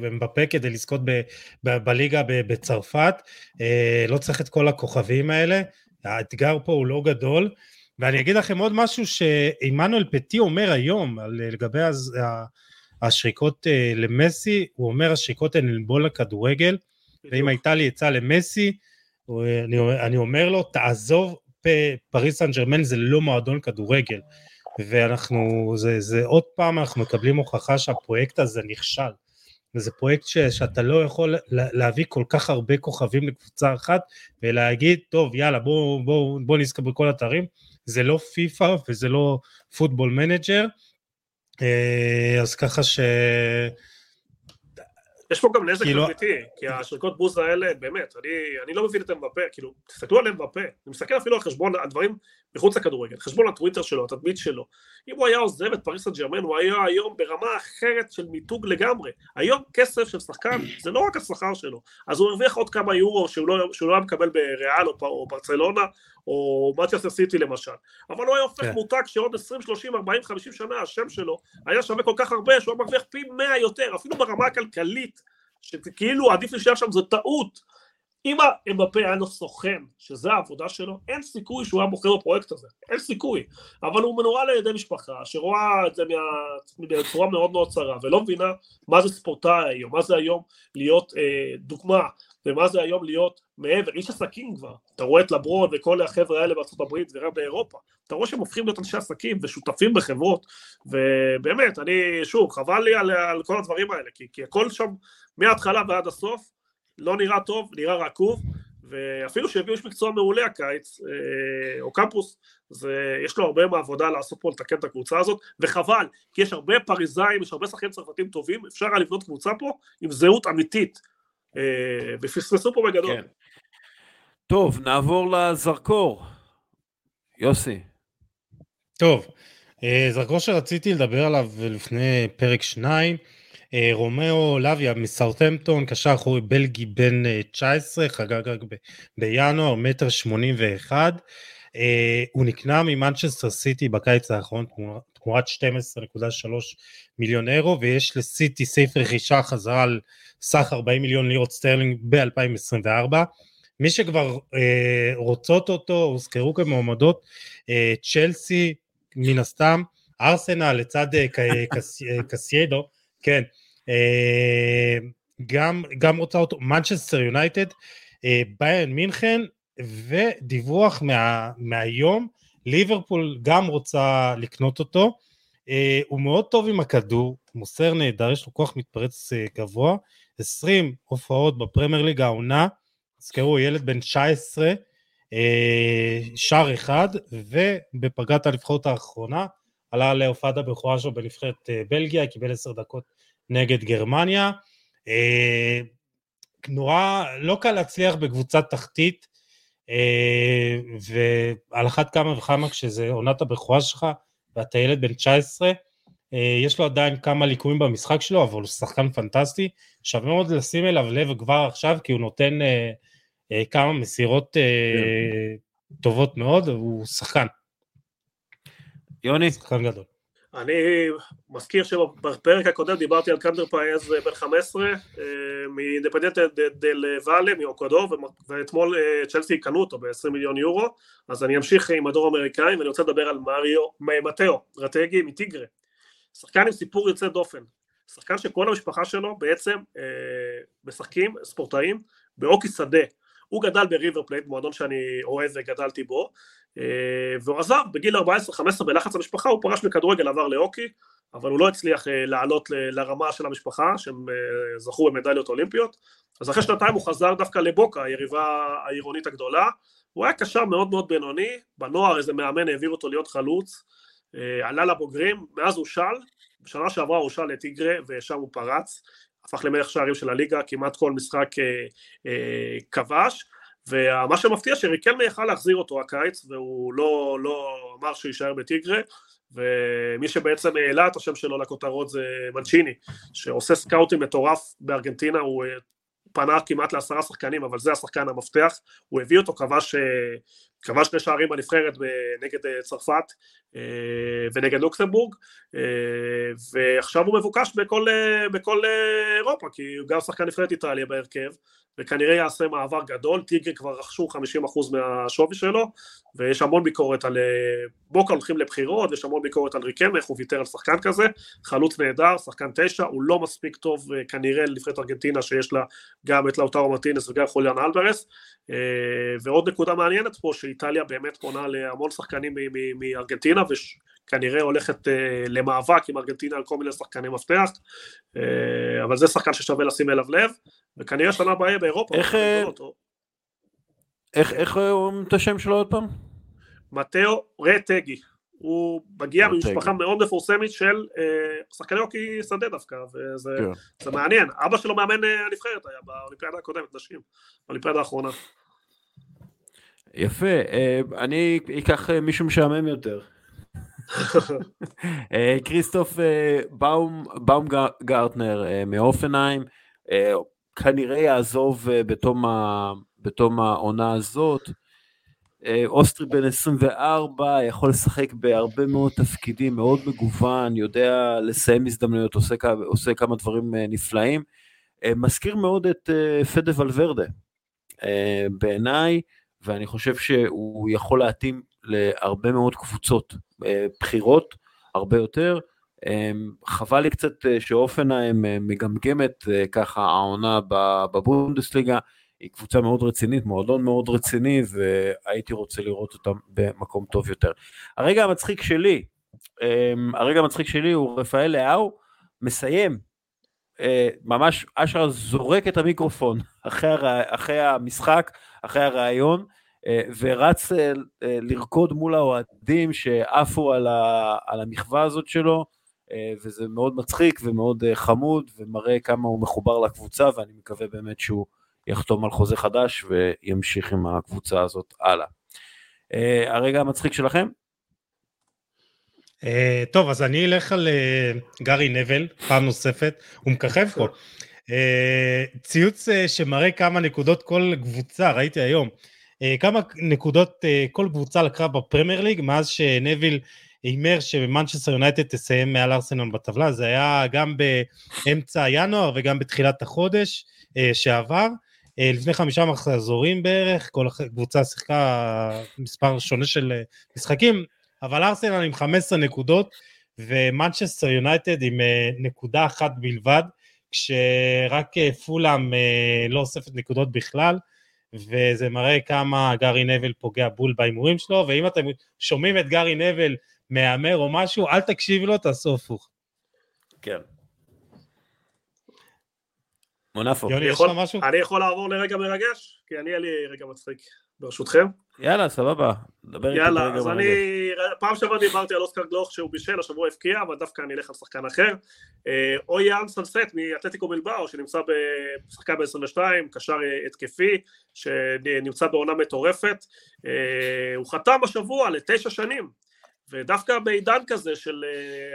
[SPEAKER 2] ומבפה כדי לזכות ב, ב, בליגה בצרפת, אה, לא צריך את כל הכוכבים האלה, האתגר פה הוא לא גדול, ואני אגיד לכם עוד משהו שעמנואל פטי אומר היום על, לגבי הז, השריקות אה, למסי, הוא אומר השריקות הן לנבול לכדורגל, ואם הייתה לי עצה למסי, אני, אני אומר לו תעזוב פריס סן ג'רמן זה לא מועדון כדורגל, ואנחנו, זה, זה עוד פעם אנחנו מקבלים הוכחה שהפרויקט הזה נכשל. וזה פרויקט ש, שאתה לא יכול להביא כל כך הרבה כוכבים לקבוצה אחת ולהגיד, טוב, יאללה, בואו בוא, בוא נזכה בכל התארים. זה לא פיפא וזה לא פוטבול מנג'ר. אה, אז ככה ש...
[SPEAKER 3] יש פה גם נזק כאילו... אמיתי, כי השריקות בוז האלה, באמת, אני, אני לא מבין את אמבפה, כאילו, תסתכלו על אמבפה, אני מסתכל אפילו על חשבון הדברים מחוץ לכדורגל, חשבון הטוויטר שלו, התדמית שלו, אם הוא היה עוזב את פריס סן ג'רמן, הוא היה היום ברמה אחרת של מיתוג לגמרי, היום כסף של שחקן זה לא רק השכר שלו, אז הוא הרוויח עוד כמה יורו שהוא לא, שהוא לא היה מקבל בריאל או, או ברצלונה, או מצ'סטר סיטי למשל, אבל הוא היה הופך כן. מותג שעוד 20, 30, 40, 50 שנה השם שלו היה שווה כל כך הרבה שהוא היה מרוויח פי 100 יותר, אפילו ברמה הכלכלית, שכאילו עדיף להישאר שם, זו טעות. אם אמבפה היה לו סוכן, שזה העבודה שלו, אין סיכוי שהוא היה בוחר בפרויקט הזה, אין סיכוי. אבל הוא מנוהל על ידי משפחה שרואה את זה בצורה מאוד מאוד צרה, ולא מבינה מה זה ספורטאי היום, מה זה היום להיות אה, דוגמה, ומה זה היום להיות מעבר, איש עסקים כבר. אתה רואה את לברון וכל החבר'ה האלה בארצות הברית וגם באירופה, אתה רואה שהם הופכים להיות אנשי עסקים ושותפים בחברות, ובאמת, אני, שוב, חבל לי על, על כל הדברים האלה, כי, כי הכל שם מההתחלה ועד הסוף, לא נראה טוב, נראה רקוב, ואפילו שהביאו איש מקצוע מעולה הקיץ, אה, או קמפוס, זה, יש לו הרבה מעבודה לעשות פה לתקן את הקבוצה הזאת, וחבל, כי יש הרבה פריזאים, יש הרבה שחקנים צרפתים טובים, אפשר היה לבנות קבוצה פה עם זהות אמיתית, אה, ופספסו פה בגדול. כן.
[SPEAKER 1] טוב, נעבור לזרקור. יוסי.
[SPEAKER 2] טוב, אה, זרקור שרציתי לדבר עליו לפני פרק שניים, רומאו לאביה מסאוטהמפטון, קשר אחורי בלגי בן 19, חגג רק בינואר, מטר שמונים ואחד. הוא נקנה ממנצ'סטר סיטי בקיץ האחרון תמורת 12.3 מיליון אירו, ויש לסיטי סעיף רכישה חזרה על סך 40 מיליון לירות סטרלינג ב-2024. מי שכבר אה, רוצות אותו, הוזכרו כמועמדות, אה, צ'לסי מן הסתם, ארסנל לצד אה, קס, אה, קאיסדו, כן, אה, גם, גם רוצה אותו, מנצ'סטר יונייטד, אה, ביירן מינכן, ודיווח מה, מהיום, ליברפול גם רוצה לקנות אותו, אה, הוא מאוד טוב עם הכדור, מוסר נהדר, יש לו כוח מתפרץ אה, גבוה, 20 הופעות בפרמייר ליג העונה, תזכרו ילד בן 19, אה, שער אחד, ובפגרת הנבחרות האחרונה עלה להופעת הבכורה שלו בנבחרת אה, בלגיה, קיבל 10 דקות נגד גרמניה. אה, נורא לא קל להצליח בקבוצת תחתית, אה, ועל אחת כמה וכמה כשזה עונת הבכורה שלך ואתה ילד בן 19, אה, יש לו עדיין כמה ליקויים במשחק שלו, אבל הוא שחקן פנטסטי, שווה מאוד לשים אליו לב כבר עכשיו, כי הוא נותן כמה מסירות כן. טובות מאוד, הוא שחקן.
[SPEAKER 1] יוני?
[SPEAKER 2] שחקן גדול.
[SPEAKER 3] אני מזכיר שבפרק הקודם דיברתי על קנדר פאייז בן 15 מאינדפנדנט דל ואלה מאוקודו ואתמול אה, צ'לסי קנו אותו ב-20 מיליון יורו. אז אני אמשיך עם הדור האמריקאי ואני רוצה לדבר על מריו, מתאו, רטגי מטיגרה. שחקן עם סיפור יוצא דופן. שחקן שכל המשפחה שלו בעצם אה, משחקים ספורטאים בהוקי שדה הוא גדל בריבר פלייט, מועדון שאני אוהב וגדלתי בו, אה, והוא עזב בגיל 14-15 בלחץ המשפחה, הוא פרש מכדורגל, עבר להוקי, אבל הוא לא הצליח אה, לעלות לרמה של המשפחה, שהם אה, זכו במדליות אולימפיות, אז אחרי שנתיים הוא חזר דווקא לבוקה, היריבה העירונית הגדולה, הוא היה קשר מאוד מאוד בינוני, בנוער איזה מאמן העביר אותו להיות חלוץ, עלה לבוגרים, מאז הוא של, בשנה שעברה הוא של לטיגרה ושם הוא פרץ, הפך למלך שערים של הליגה, כמעט כל משחק כבש, ומה שמפתיע שריקלמה יכל להחזיר אותו הקיץ והוא לא, לא אמר שהוא יישאר בטיגרה ומי שבעצם העלה את השם שלו לכותרות זה מנצ'יני שעושה סקאוטים מטורף בארגנטינה הוא פנה כמעט לעשרה שחקנים אבל זה השחקן המפתח הוא הביא אותו כבש כבש שני שערים בנבחרת נגד אה, צרפת אה, ונגד לוקסמבורג אה, ועכשיו הוא מבוקש בכל, בכל אירופה כי הוא גם שחקן נבחרת איטליה בהרכב וכנראה יעשה מעבר גדול, טיגרי כבר רכשו 50% מהשווי שלו ויש המון ביקורת על בוקה הולכים לבחירות, יש המון ביקורת על ריקם, איך הוא ויתר על שחקן כזה, חלוץ נהדר, שחקן תשע, הוא לא מספיק טוב כנראה לנבחרת ארגנטינה שיש לה גם את לאוטרו מרטינס וגם חוליאן אלברס ועוד נקודה מעניינת פה שאיטליה באמת פונה להמון שחקנים מארגנטינה וכנראה הולכת אה, למאבק עם ארגנטינה על כל מיני שחקני מפתח אה, אבל זה שחקן ששווה לשים אליו לב וכנראה שנה הבאה באירופה.
[SPEAKER 1] איך, אה, איך, איך אומרים את השם שלו עוד פעם?
[SPEAKER 3] מתאו רטגי הוא מגיע ממשפחה מאוד מפורסמת של שחקני אוקי שדה דווקא, וזה כן. מעניין. אבא שלו מאמן הנבחרת היה באולימפיאדה הקודמת, נשים, באולימפיאדה האחרונה.
[SPEAKER 1] יפה, אה, אני אקח אה, מישהו משעמם יותר. אה, כריסטוף באום, באום גרטנר מאופנהיים, כנראה יעזוב בתום, ה, בתום העונה הזאת. אוסטרי בן 24, יכול לשחק בהרבה מאוד תפקידים, מאוד מגוון, יודע לסיים הזדמנויות, עושה, עושה כמה דברים נפלאים. מזכיר מאוד את פדה ולוורדה. בעיניי, ואני חושב שהוא יכול להתאים להרבה מאוד קבוצות אה, בחירות, הרבה יותר. אמ, חבל לי קצת אה, שאופנהיים אה, מגמגמת ככה העונה בבונדסליגה, היא קבוצה מאוד רצינית, מועדון מאוד רציני, והייתי רוצה לראות אותם במקום טוב יותר. הרגע המצחיק שלי, הרגע המצחיק שלי הוא רפאל לאהו, מסיים, ממש אשר זורק את המיקרופון אחרי, אחרי המשחק, אחרי הראיון, אה, ורץ אה, אה, לרקוד מול האוהדים שעפו על, על המחווה הזאת שלו, וזה מאוד מצחיק ומאוד חמוד, ומראה כמה הוא מחובר לקבוצה, ואני מקווה באמת שהוא יחתום על חוזה חדש וימשיך עם הקבוצה הזאת הלאה. הרגע המצחיק שלכם?
[SPEAKER 2] טוב, אז אני אלך על גארי נבל, פעם נוספת, הוא מככב פה. ציוץ שמראה כמה נקודות כל קבוצה, ראיתי היום. אה, כמה נקודות אה, כל קבוצה לקחה בפרמייר ליג מאז שנביל הימר שמנצ'סטר יונייטד תסיים מעל ארסנל בטבלה, זה היה גם באמצע ינואר וגם בתחילת החודש אה, שעבר. לפני חמישה מחזורים בערך, כל קבוצה שיחקה מספר שונה של משחקים, אבל ארסנל עם 15 נקודות ומנצ'סטר יונייטד עם נקודה אחת בלבד, כשרק פולאם לא אוספת נקודות בכלל. וזה מראה כמה גארי נוויל פוגע בול בהימורים שלו, ואם אתם שומעים את גארי נוויל מהמר או משהו, אל תקשיב לו, תעשו הפוך.
[SPEAKER 1] כן. מונפו.
[SPEAKER 3] יוני, יש לך משהו? אני יכול לעבור לרגע מרגש? כי אני, היה לי רגע מצחיק. ברשותכם.
[SPEAKER 1] יאללה, סבבה.
[SPEAKER 3] יאללה, אז אני, פעם שעברה דיברתי על אוסקר גלוך שהוא בישל, השבוע הבקיע, אבל דווקא אני אלך על שחקן אחר. אה, אויאן סנסט מאתלטיקו בלבאו, שנמצא בשחקן ב-22, קשר התקפי, שנמצא בעונה מטורפת. אה, הוא חתם השבוע לתשע שנים, ודווקא בעידן כזה של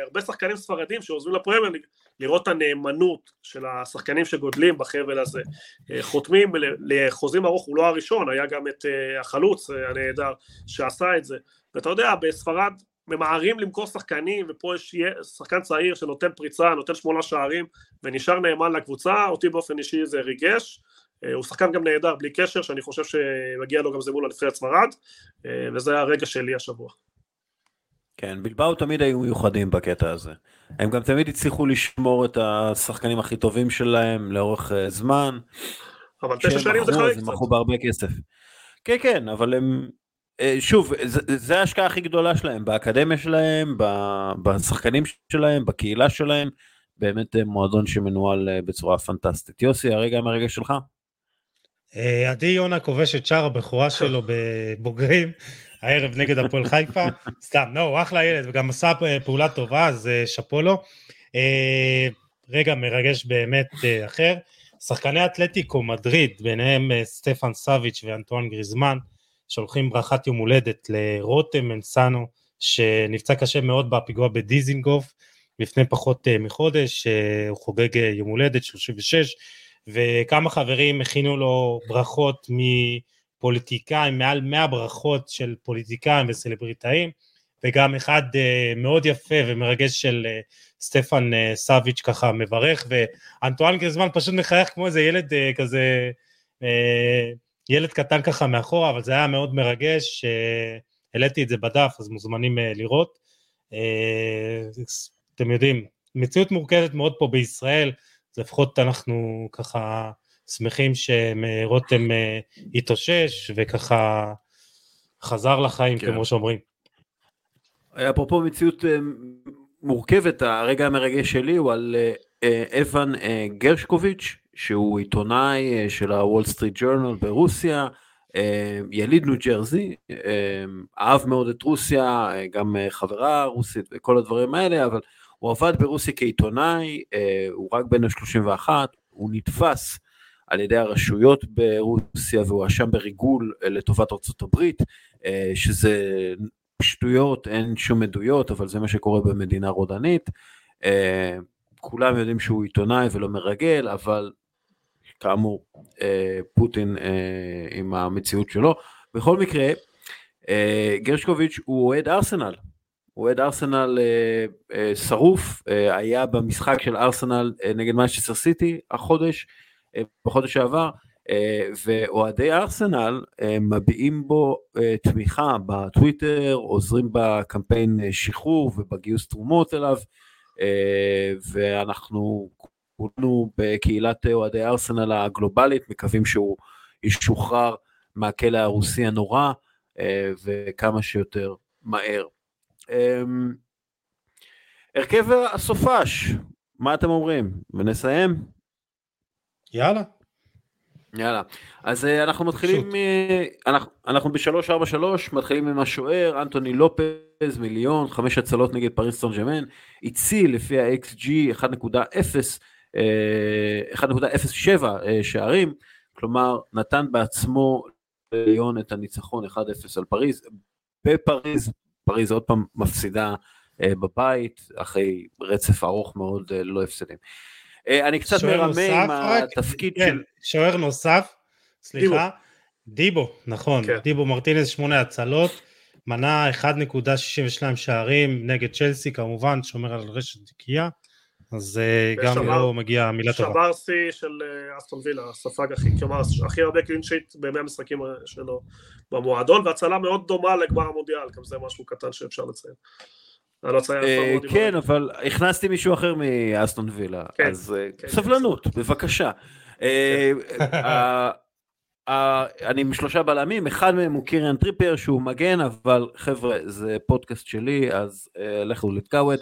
[SPEAKER 3] הרבה שחקנים ספרדים שעוזבים לפרמייר ליג, לראות את הנאמנות של השחקנים שגודלים בחבל הזה, uh, חותמים לחוזים ארוך, הוא לא הראשון, היה גם את uh, החלוץ uh, הנהדר שעשה את זה, ואתה יודע, בספרד ממהרים למכור שחקנים, ופה יש שחקן צעיר שנותן פריצה, נותן שמונה שערים, ונשאר נאמן לקבוצה, אותי באופן אישי זה ריגש, הוא שחקן גם נהדר בלי קשר, שאני חושב שמגיע לו גם זה מול הנבחרת ספרד, וזה הרגע שלי השבוע.
[SPEAKER 1] כן, בלבאו תמיד היו מיוחדים בקטע הזה. הם גם תמיד הצליחו לשמור את השחקנים הכי טובים שלהם לאורך uh, זמן.
[SPEAKER 3] אבל תשע שנים זה חריג
[SPEAKER 1] קצת. הם מכרו בהרבה כסף. כן, כן, אבל הם... אה, שוב, זה, זה ההשקעה הכי גדולה שלהם, באקדמיה שלהם, בשחקנים שלהם, בקהילה שלהם. באמת אה, מועדון שמנוהל בצורה פנטסטית. יוסי, הרגע מהרגע שלך?
[SPEAKER 2] עדי יונה כובש את שער הבכורה שלו בבוגרים, הערב נגד הפועל חיפה, סתם, לא, הוא אחלה ילד וגם עשה פעולה טובה, אז אה, שאפו לו. אה, רגע מרגש באמת אה, אחר, שחקני אתלטיקו מדריד, ביניהם סטפן סאביץ' ואנטואן גריזמן, שולחים ברכת יום הולדת לרותם מנסנו, שנפצע קשה מאוד בפיגוע בדיזינגוף, לפני פחות מחודש, הוא חוגג יום הולדת 36, וכמה חברים הכינו לו ברכות מ... פוליטיקאים, מעל 100 ברכות של פוליטיקאים וסלבריטאים, וגם אחד uh, מאוד יפה ומרגש של uh, סטפן uh, סאביץ' ככה מברך, ואנטואן גרזמן פשוט מחייך כמו איזה ילד uh, כזה, uh, ילד קטן ככה מאחורה, אבל זה היה מאוד מרגש, העליתי uh, את זה בדף, אז מוזמנים uh, לראות. Uh, אתם יודעים, מציאות מורכבת מאוד פה בישראל, לפחות אנחנו ככה שמחים שרותם אה, התאושש וככה חזר לחיים כן. כמו שאומרים.
[SPEAKER 1] אפרופו מציאות אה, מורכבת, הרגע המרגש שלי הוא על אה, אבן גרשקוביץ', שהוא עיתונאי של הוול סטריט ג'ורנל ברוסיה, יליד ניו ג'רזי, אהב מאוד את רוסיה, גם חברה רוסית וכל הדברים האלה, אבל הוא עבד ברוסיה כעיתונאי, הוא רק בן ה-31, הוא נתפס על ידי הרשויות ברוסיה והואשם בריגול אה, לטובת ארצות הברית, אה, שזה שטויות, אין שום עדויות, אבל זה מה שקורה במדינה רודנית. אה, כולם יודעים שהוא עיתונאי ולא מרגל, אבל כאמור, פוטין עם המציאות שלו. בכל מקרה, גרשקוביץ' הוא אוהד ארסנל, הוא אוהד ארסנל שרוף, היה במשחק של ארסנל נגד מנצ'סטר סיטי החודש, בחודש שעבר, אה, ואוהדי ארסנל אה, מביעים בו תמיכה בטוויטר, עוזרים בקמפיין שחרור ובגיוס תרומות אליו, ואנחנו כולנו בקהילת אוהדי ארסנל הגלובלית מקווים שהוא ישוחרר מהכלא הרוסי הנורא וכמה שיותר מהר. הרכב הסופש, מה אתם אומרים? ונסיים?
[SPEAKER 2] יאללה.
[SPEAKER 1] יאללה, אז uh, אנחנו מתחילים, uh, אנחנו, אנחנו ב-343, מתחילים עם השוער, אנטוני לופז, מיליון, חמש הצלות נגד פריס סון ג'מן, הציל לפי ה-XG 1.0, 1.07 שערים, כלומר נתן בעצמו ליון את הניצחון 1-0 על פריז, בפריז, פריז עוד פעם מפסידה בבית, אחרי רצף ארוך מאוד ללא הפסדים. אה, אני קצת מרמה עם התפקיד
[SPEAKER 2] כן, של... שוער נוסף, סליחה, דיבו, דיבו נכון, כן. דיבו מרטינס שמונה הצלות, מנה 1.62 שערים נגד צ'לסי כמובן, שומר על רשת דקייה, אז אה, גם לא מגיע מילה טובה.
[SPEAKER 3] שבר שיא של אה, אסטון וילה, הספג הכי, כלומר הכי הרבה קלין שיט בימי המשחקים שלו במועדון, והצלה מאוד דומה לגמר המונדיאל, גם זה משהו קטן שאפשר לציין.
[SPEAKER 1] אה, כן, אבל הכנסתי מישהו אחר מאסטון וילה, כן, אז אה, כן, סבלנות, בבקשה. אה, אני עם שלושה בלמים, אחד מהם הוא קיריאן טריפר שהוא מגן, אבל חבר'ה, זה פודקאסט שלי, אז לכו לתקאווד.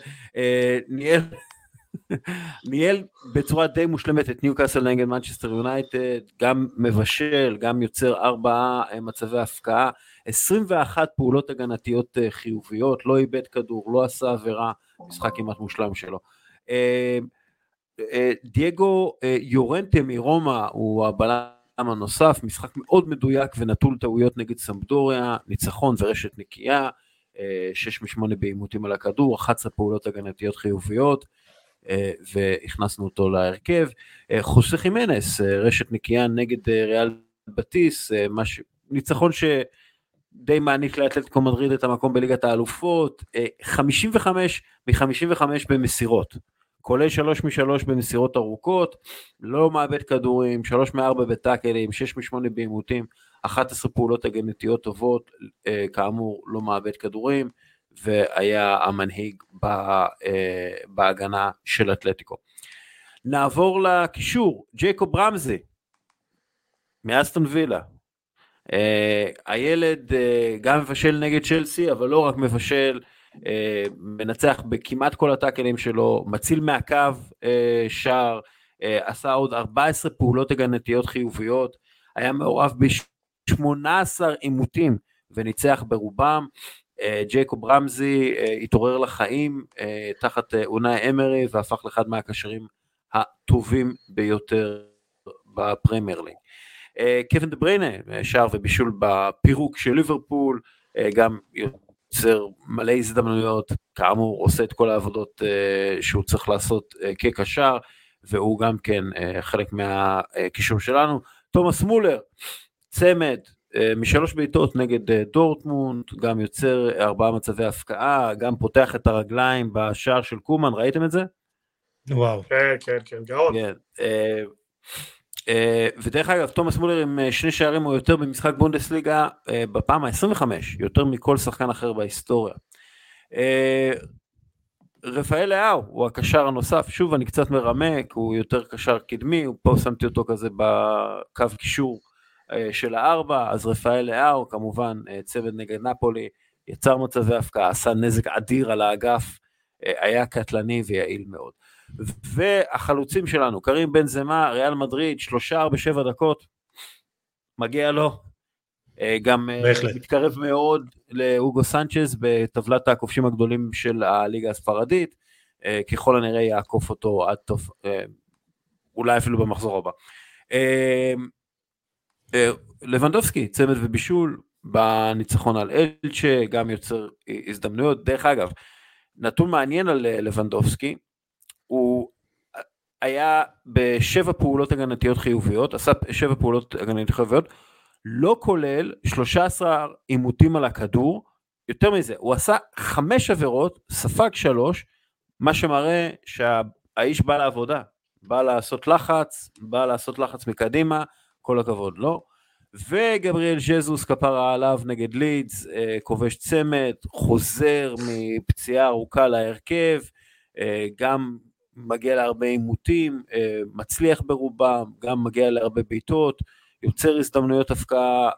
[SPEAKER 1] ניהל בצורה די מושלמת את ניוקאסל נגד מנצ'סטר יונייטד, גם מבשל, גם יוצר ארבעה מצבי הבקעה, 21 פעולות הגנתיות אה, חיוביות, לא איבד כדור, לא עשה עבירה, משחק כמעט מושלם שלו. דייגו יורנטה מרומא הוא הבלם הנוסף, משחק מאוד מדויק ונטול טעויות נגד סמפדוריה, ניצחון ורשת נקייה, 6 מ-8 בעימותים על הכדור, 11 פעולות הגנתיות חיוביות, אה, והכנסנו אותו להרכב. אה, חוסה חימנס, אה, רשת נקייה נגד ריאל בטיס, מש... ניצחון שדי מעניק לאתלטיקו מדריד את המקום בליגת האלופות, 55 מ-55 במסירות. כולל 3 מ-3 במסירות ארוכות, לא מאבד כדורים, 3 מ-4 בטאקלים, 6 מ-8 בעימותים, 11 פעולות הגנתיות טובות, כאמור לא מאבד כדורים, והיה המנהיג אה, בהגנה של אתלטיקו. נעבור לקישור, ג'ייקוב רמזי, מאסטון וילה. Uh, הילד uh, גם מבשל נגד צ'לסי, אבל לא רק מבשל, uh, מנצח בכמעט כל הטאקלים שלו, מציל מהקו שער, עשה עוד 14 פעולות הגנתיות חיוביות, היה מעורב ב-18 עימותים וניצח ברובם. אה, ג'ייקוב רמזי אה, התעורר לחיים אה, תחת אונאי אמרי והפך לאחד מהקשרים הטובים ביותר בפרמייר ליג. קווין דה בריינה, שער ובישול בפירוק של ליברפול, גם יוצר מלא הזדמנויות, כאמור עושה את כל העבודות שהוא צריך לעשות כקשר, והוא גם כן חלק מהקישור שלנו. תומאס מולר, צמד, אה, משלוש בעיטות נגד אה, דורטמונד, גם יוצר ארבעה מצבי הפקעה, גם פותח את הרגליים בשער של קומן, ראיתם את זה?
[SPEAKER 3] וואו. כן, כן, כן, גאון. כן, אה,
[SPEAKER 1] ודרך אגב, תומאס מולר עם שני שערים או יותר במשחק בונדסליגה בפעם ה-25, יותר מכל שחקן אחר בהיסטוריה. רפאל לאהו הוא הקשר הנוסף, שוב אני קצת מרמק, הוא יותר קשר קדמי, פה שמתי אותו כזה בקו קישור אה, של הארבע, אז רפאל לאהו, כמובן אה, צוות נגד נפולי, יצר מצבי הפקעה, עשה נזק אדיר על האגף, אה, היה קטלני ויעיל מאוד. והחלוצים שלנו, קרים בן זמה, ריאל מדריד, שלושה בשבע דקות, מגיע לו. גם בהחלט. מתקרב מאוד לאוגו סנצ'ז בטבלת הכובשים הגדולים של הליגה הספרדית, ככל הנראה יעקוף אותו עד טוב, אולי אפילו במחזור הבא. אה, לבנדובסקי, צמד ובישול בניצחון על אלצ'ה, גם יוצר הזדמנויות. דרך אגב, נתון מעניין על אה, לבנדובסקי, הוא היה בשבע פעולות הגנתיות חיוביות, עשה שבע פעולות הגנתיות חיוביות, לא כולל 13 עימותים על הכדור, יותר מזה, הוא עשה חמש עבירות, ספג שלוש, מה שמראה שהאיש בא לעבודה, בא לעשות לחץ, בא לעשות לחץ מקדימה, כל הכבוד לו. לא? וגבריאל ז'סוס כפרה עליו נגד לידס, אה, כובש צמד, חוזר מפציעה ארוכה להרכב, אה, גם מגיע להרבה עימותים, אה, מצליח ברובם, גם מגיע להרבה בעיטות, יוצר הזדמנויות הבקעה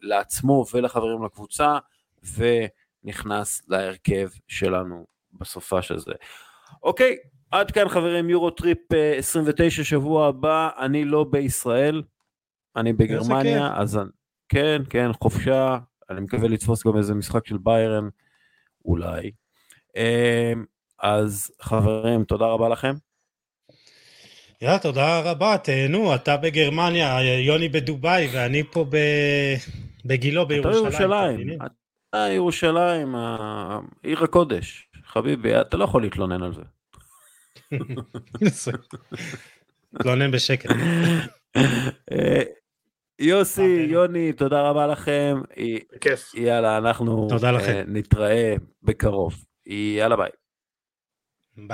[SPEAKER 1] לעצמו ולחברים לקבוצה, ונכנס להרכב שלנו בסופ"ש הזה. אוקיי, עד כאן חברים, יורו טריפ 29 שבוע הבא, אני לא בישראל, אני בגרמניה, אז כן, כן, חופשה, אני מקווה לתפוס גם איזה משחק של ביירן, אולי. אז חברים, תודה רבה לכם.
[SPEAKER 2] יאללה, תודה רבה, תהנו, אתה בגרמניה, יוני בדובאי, ואני פה ב... בגילו בירושלים.
[SPEAKER 1] אתה בירושלים, אתה ירושלים, עיר הקודש, חביבי, אתה לא יכול להתלונן על זה.
[SPEAKER 2] להתלונן בשקט.
[SPEAKER 1] אה, יוסי, יוני, תודה רבה לכם.
[SPEAKER 3] בכיף.
[SPEAKER 1] יאללה, אנחנו נתראה בקרוב. יאללה ביי.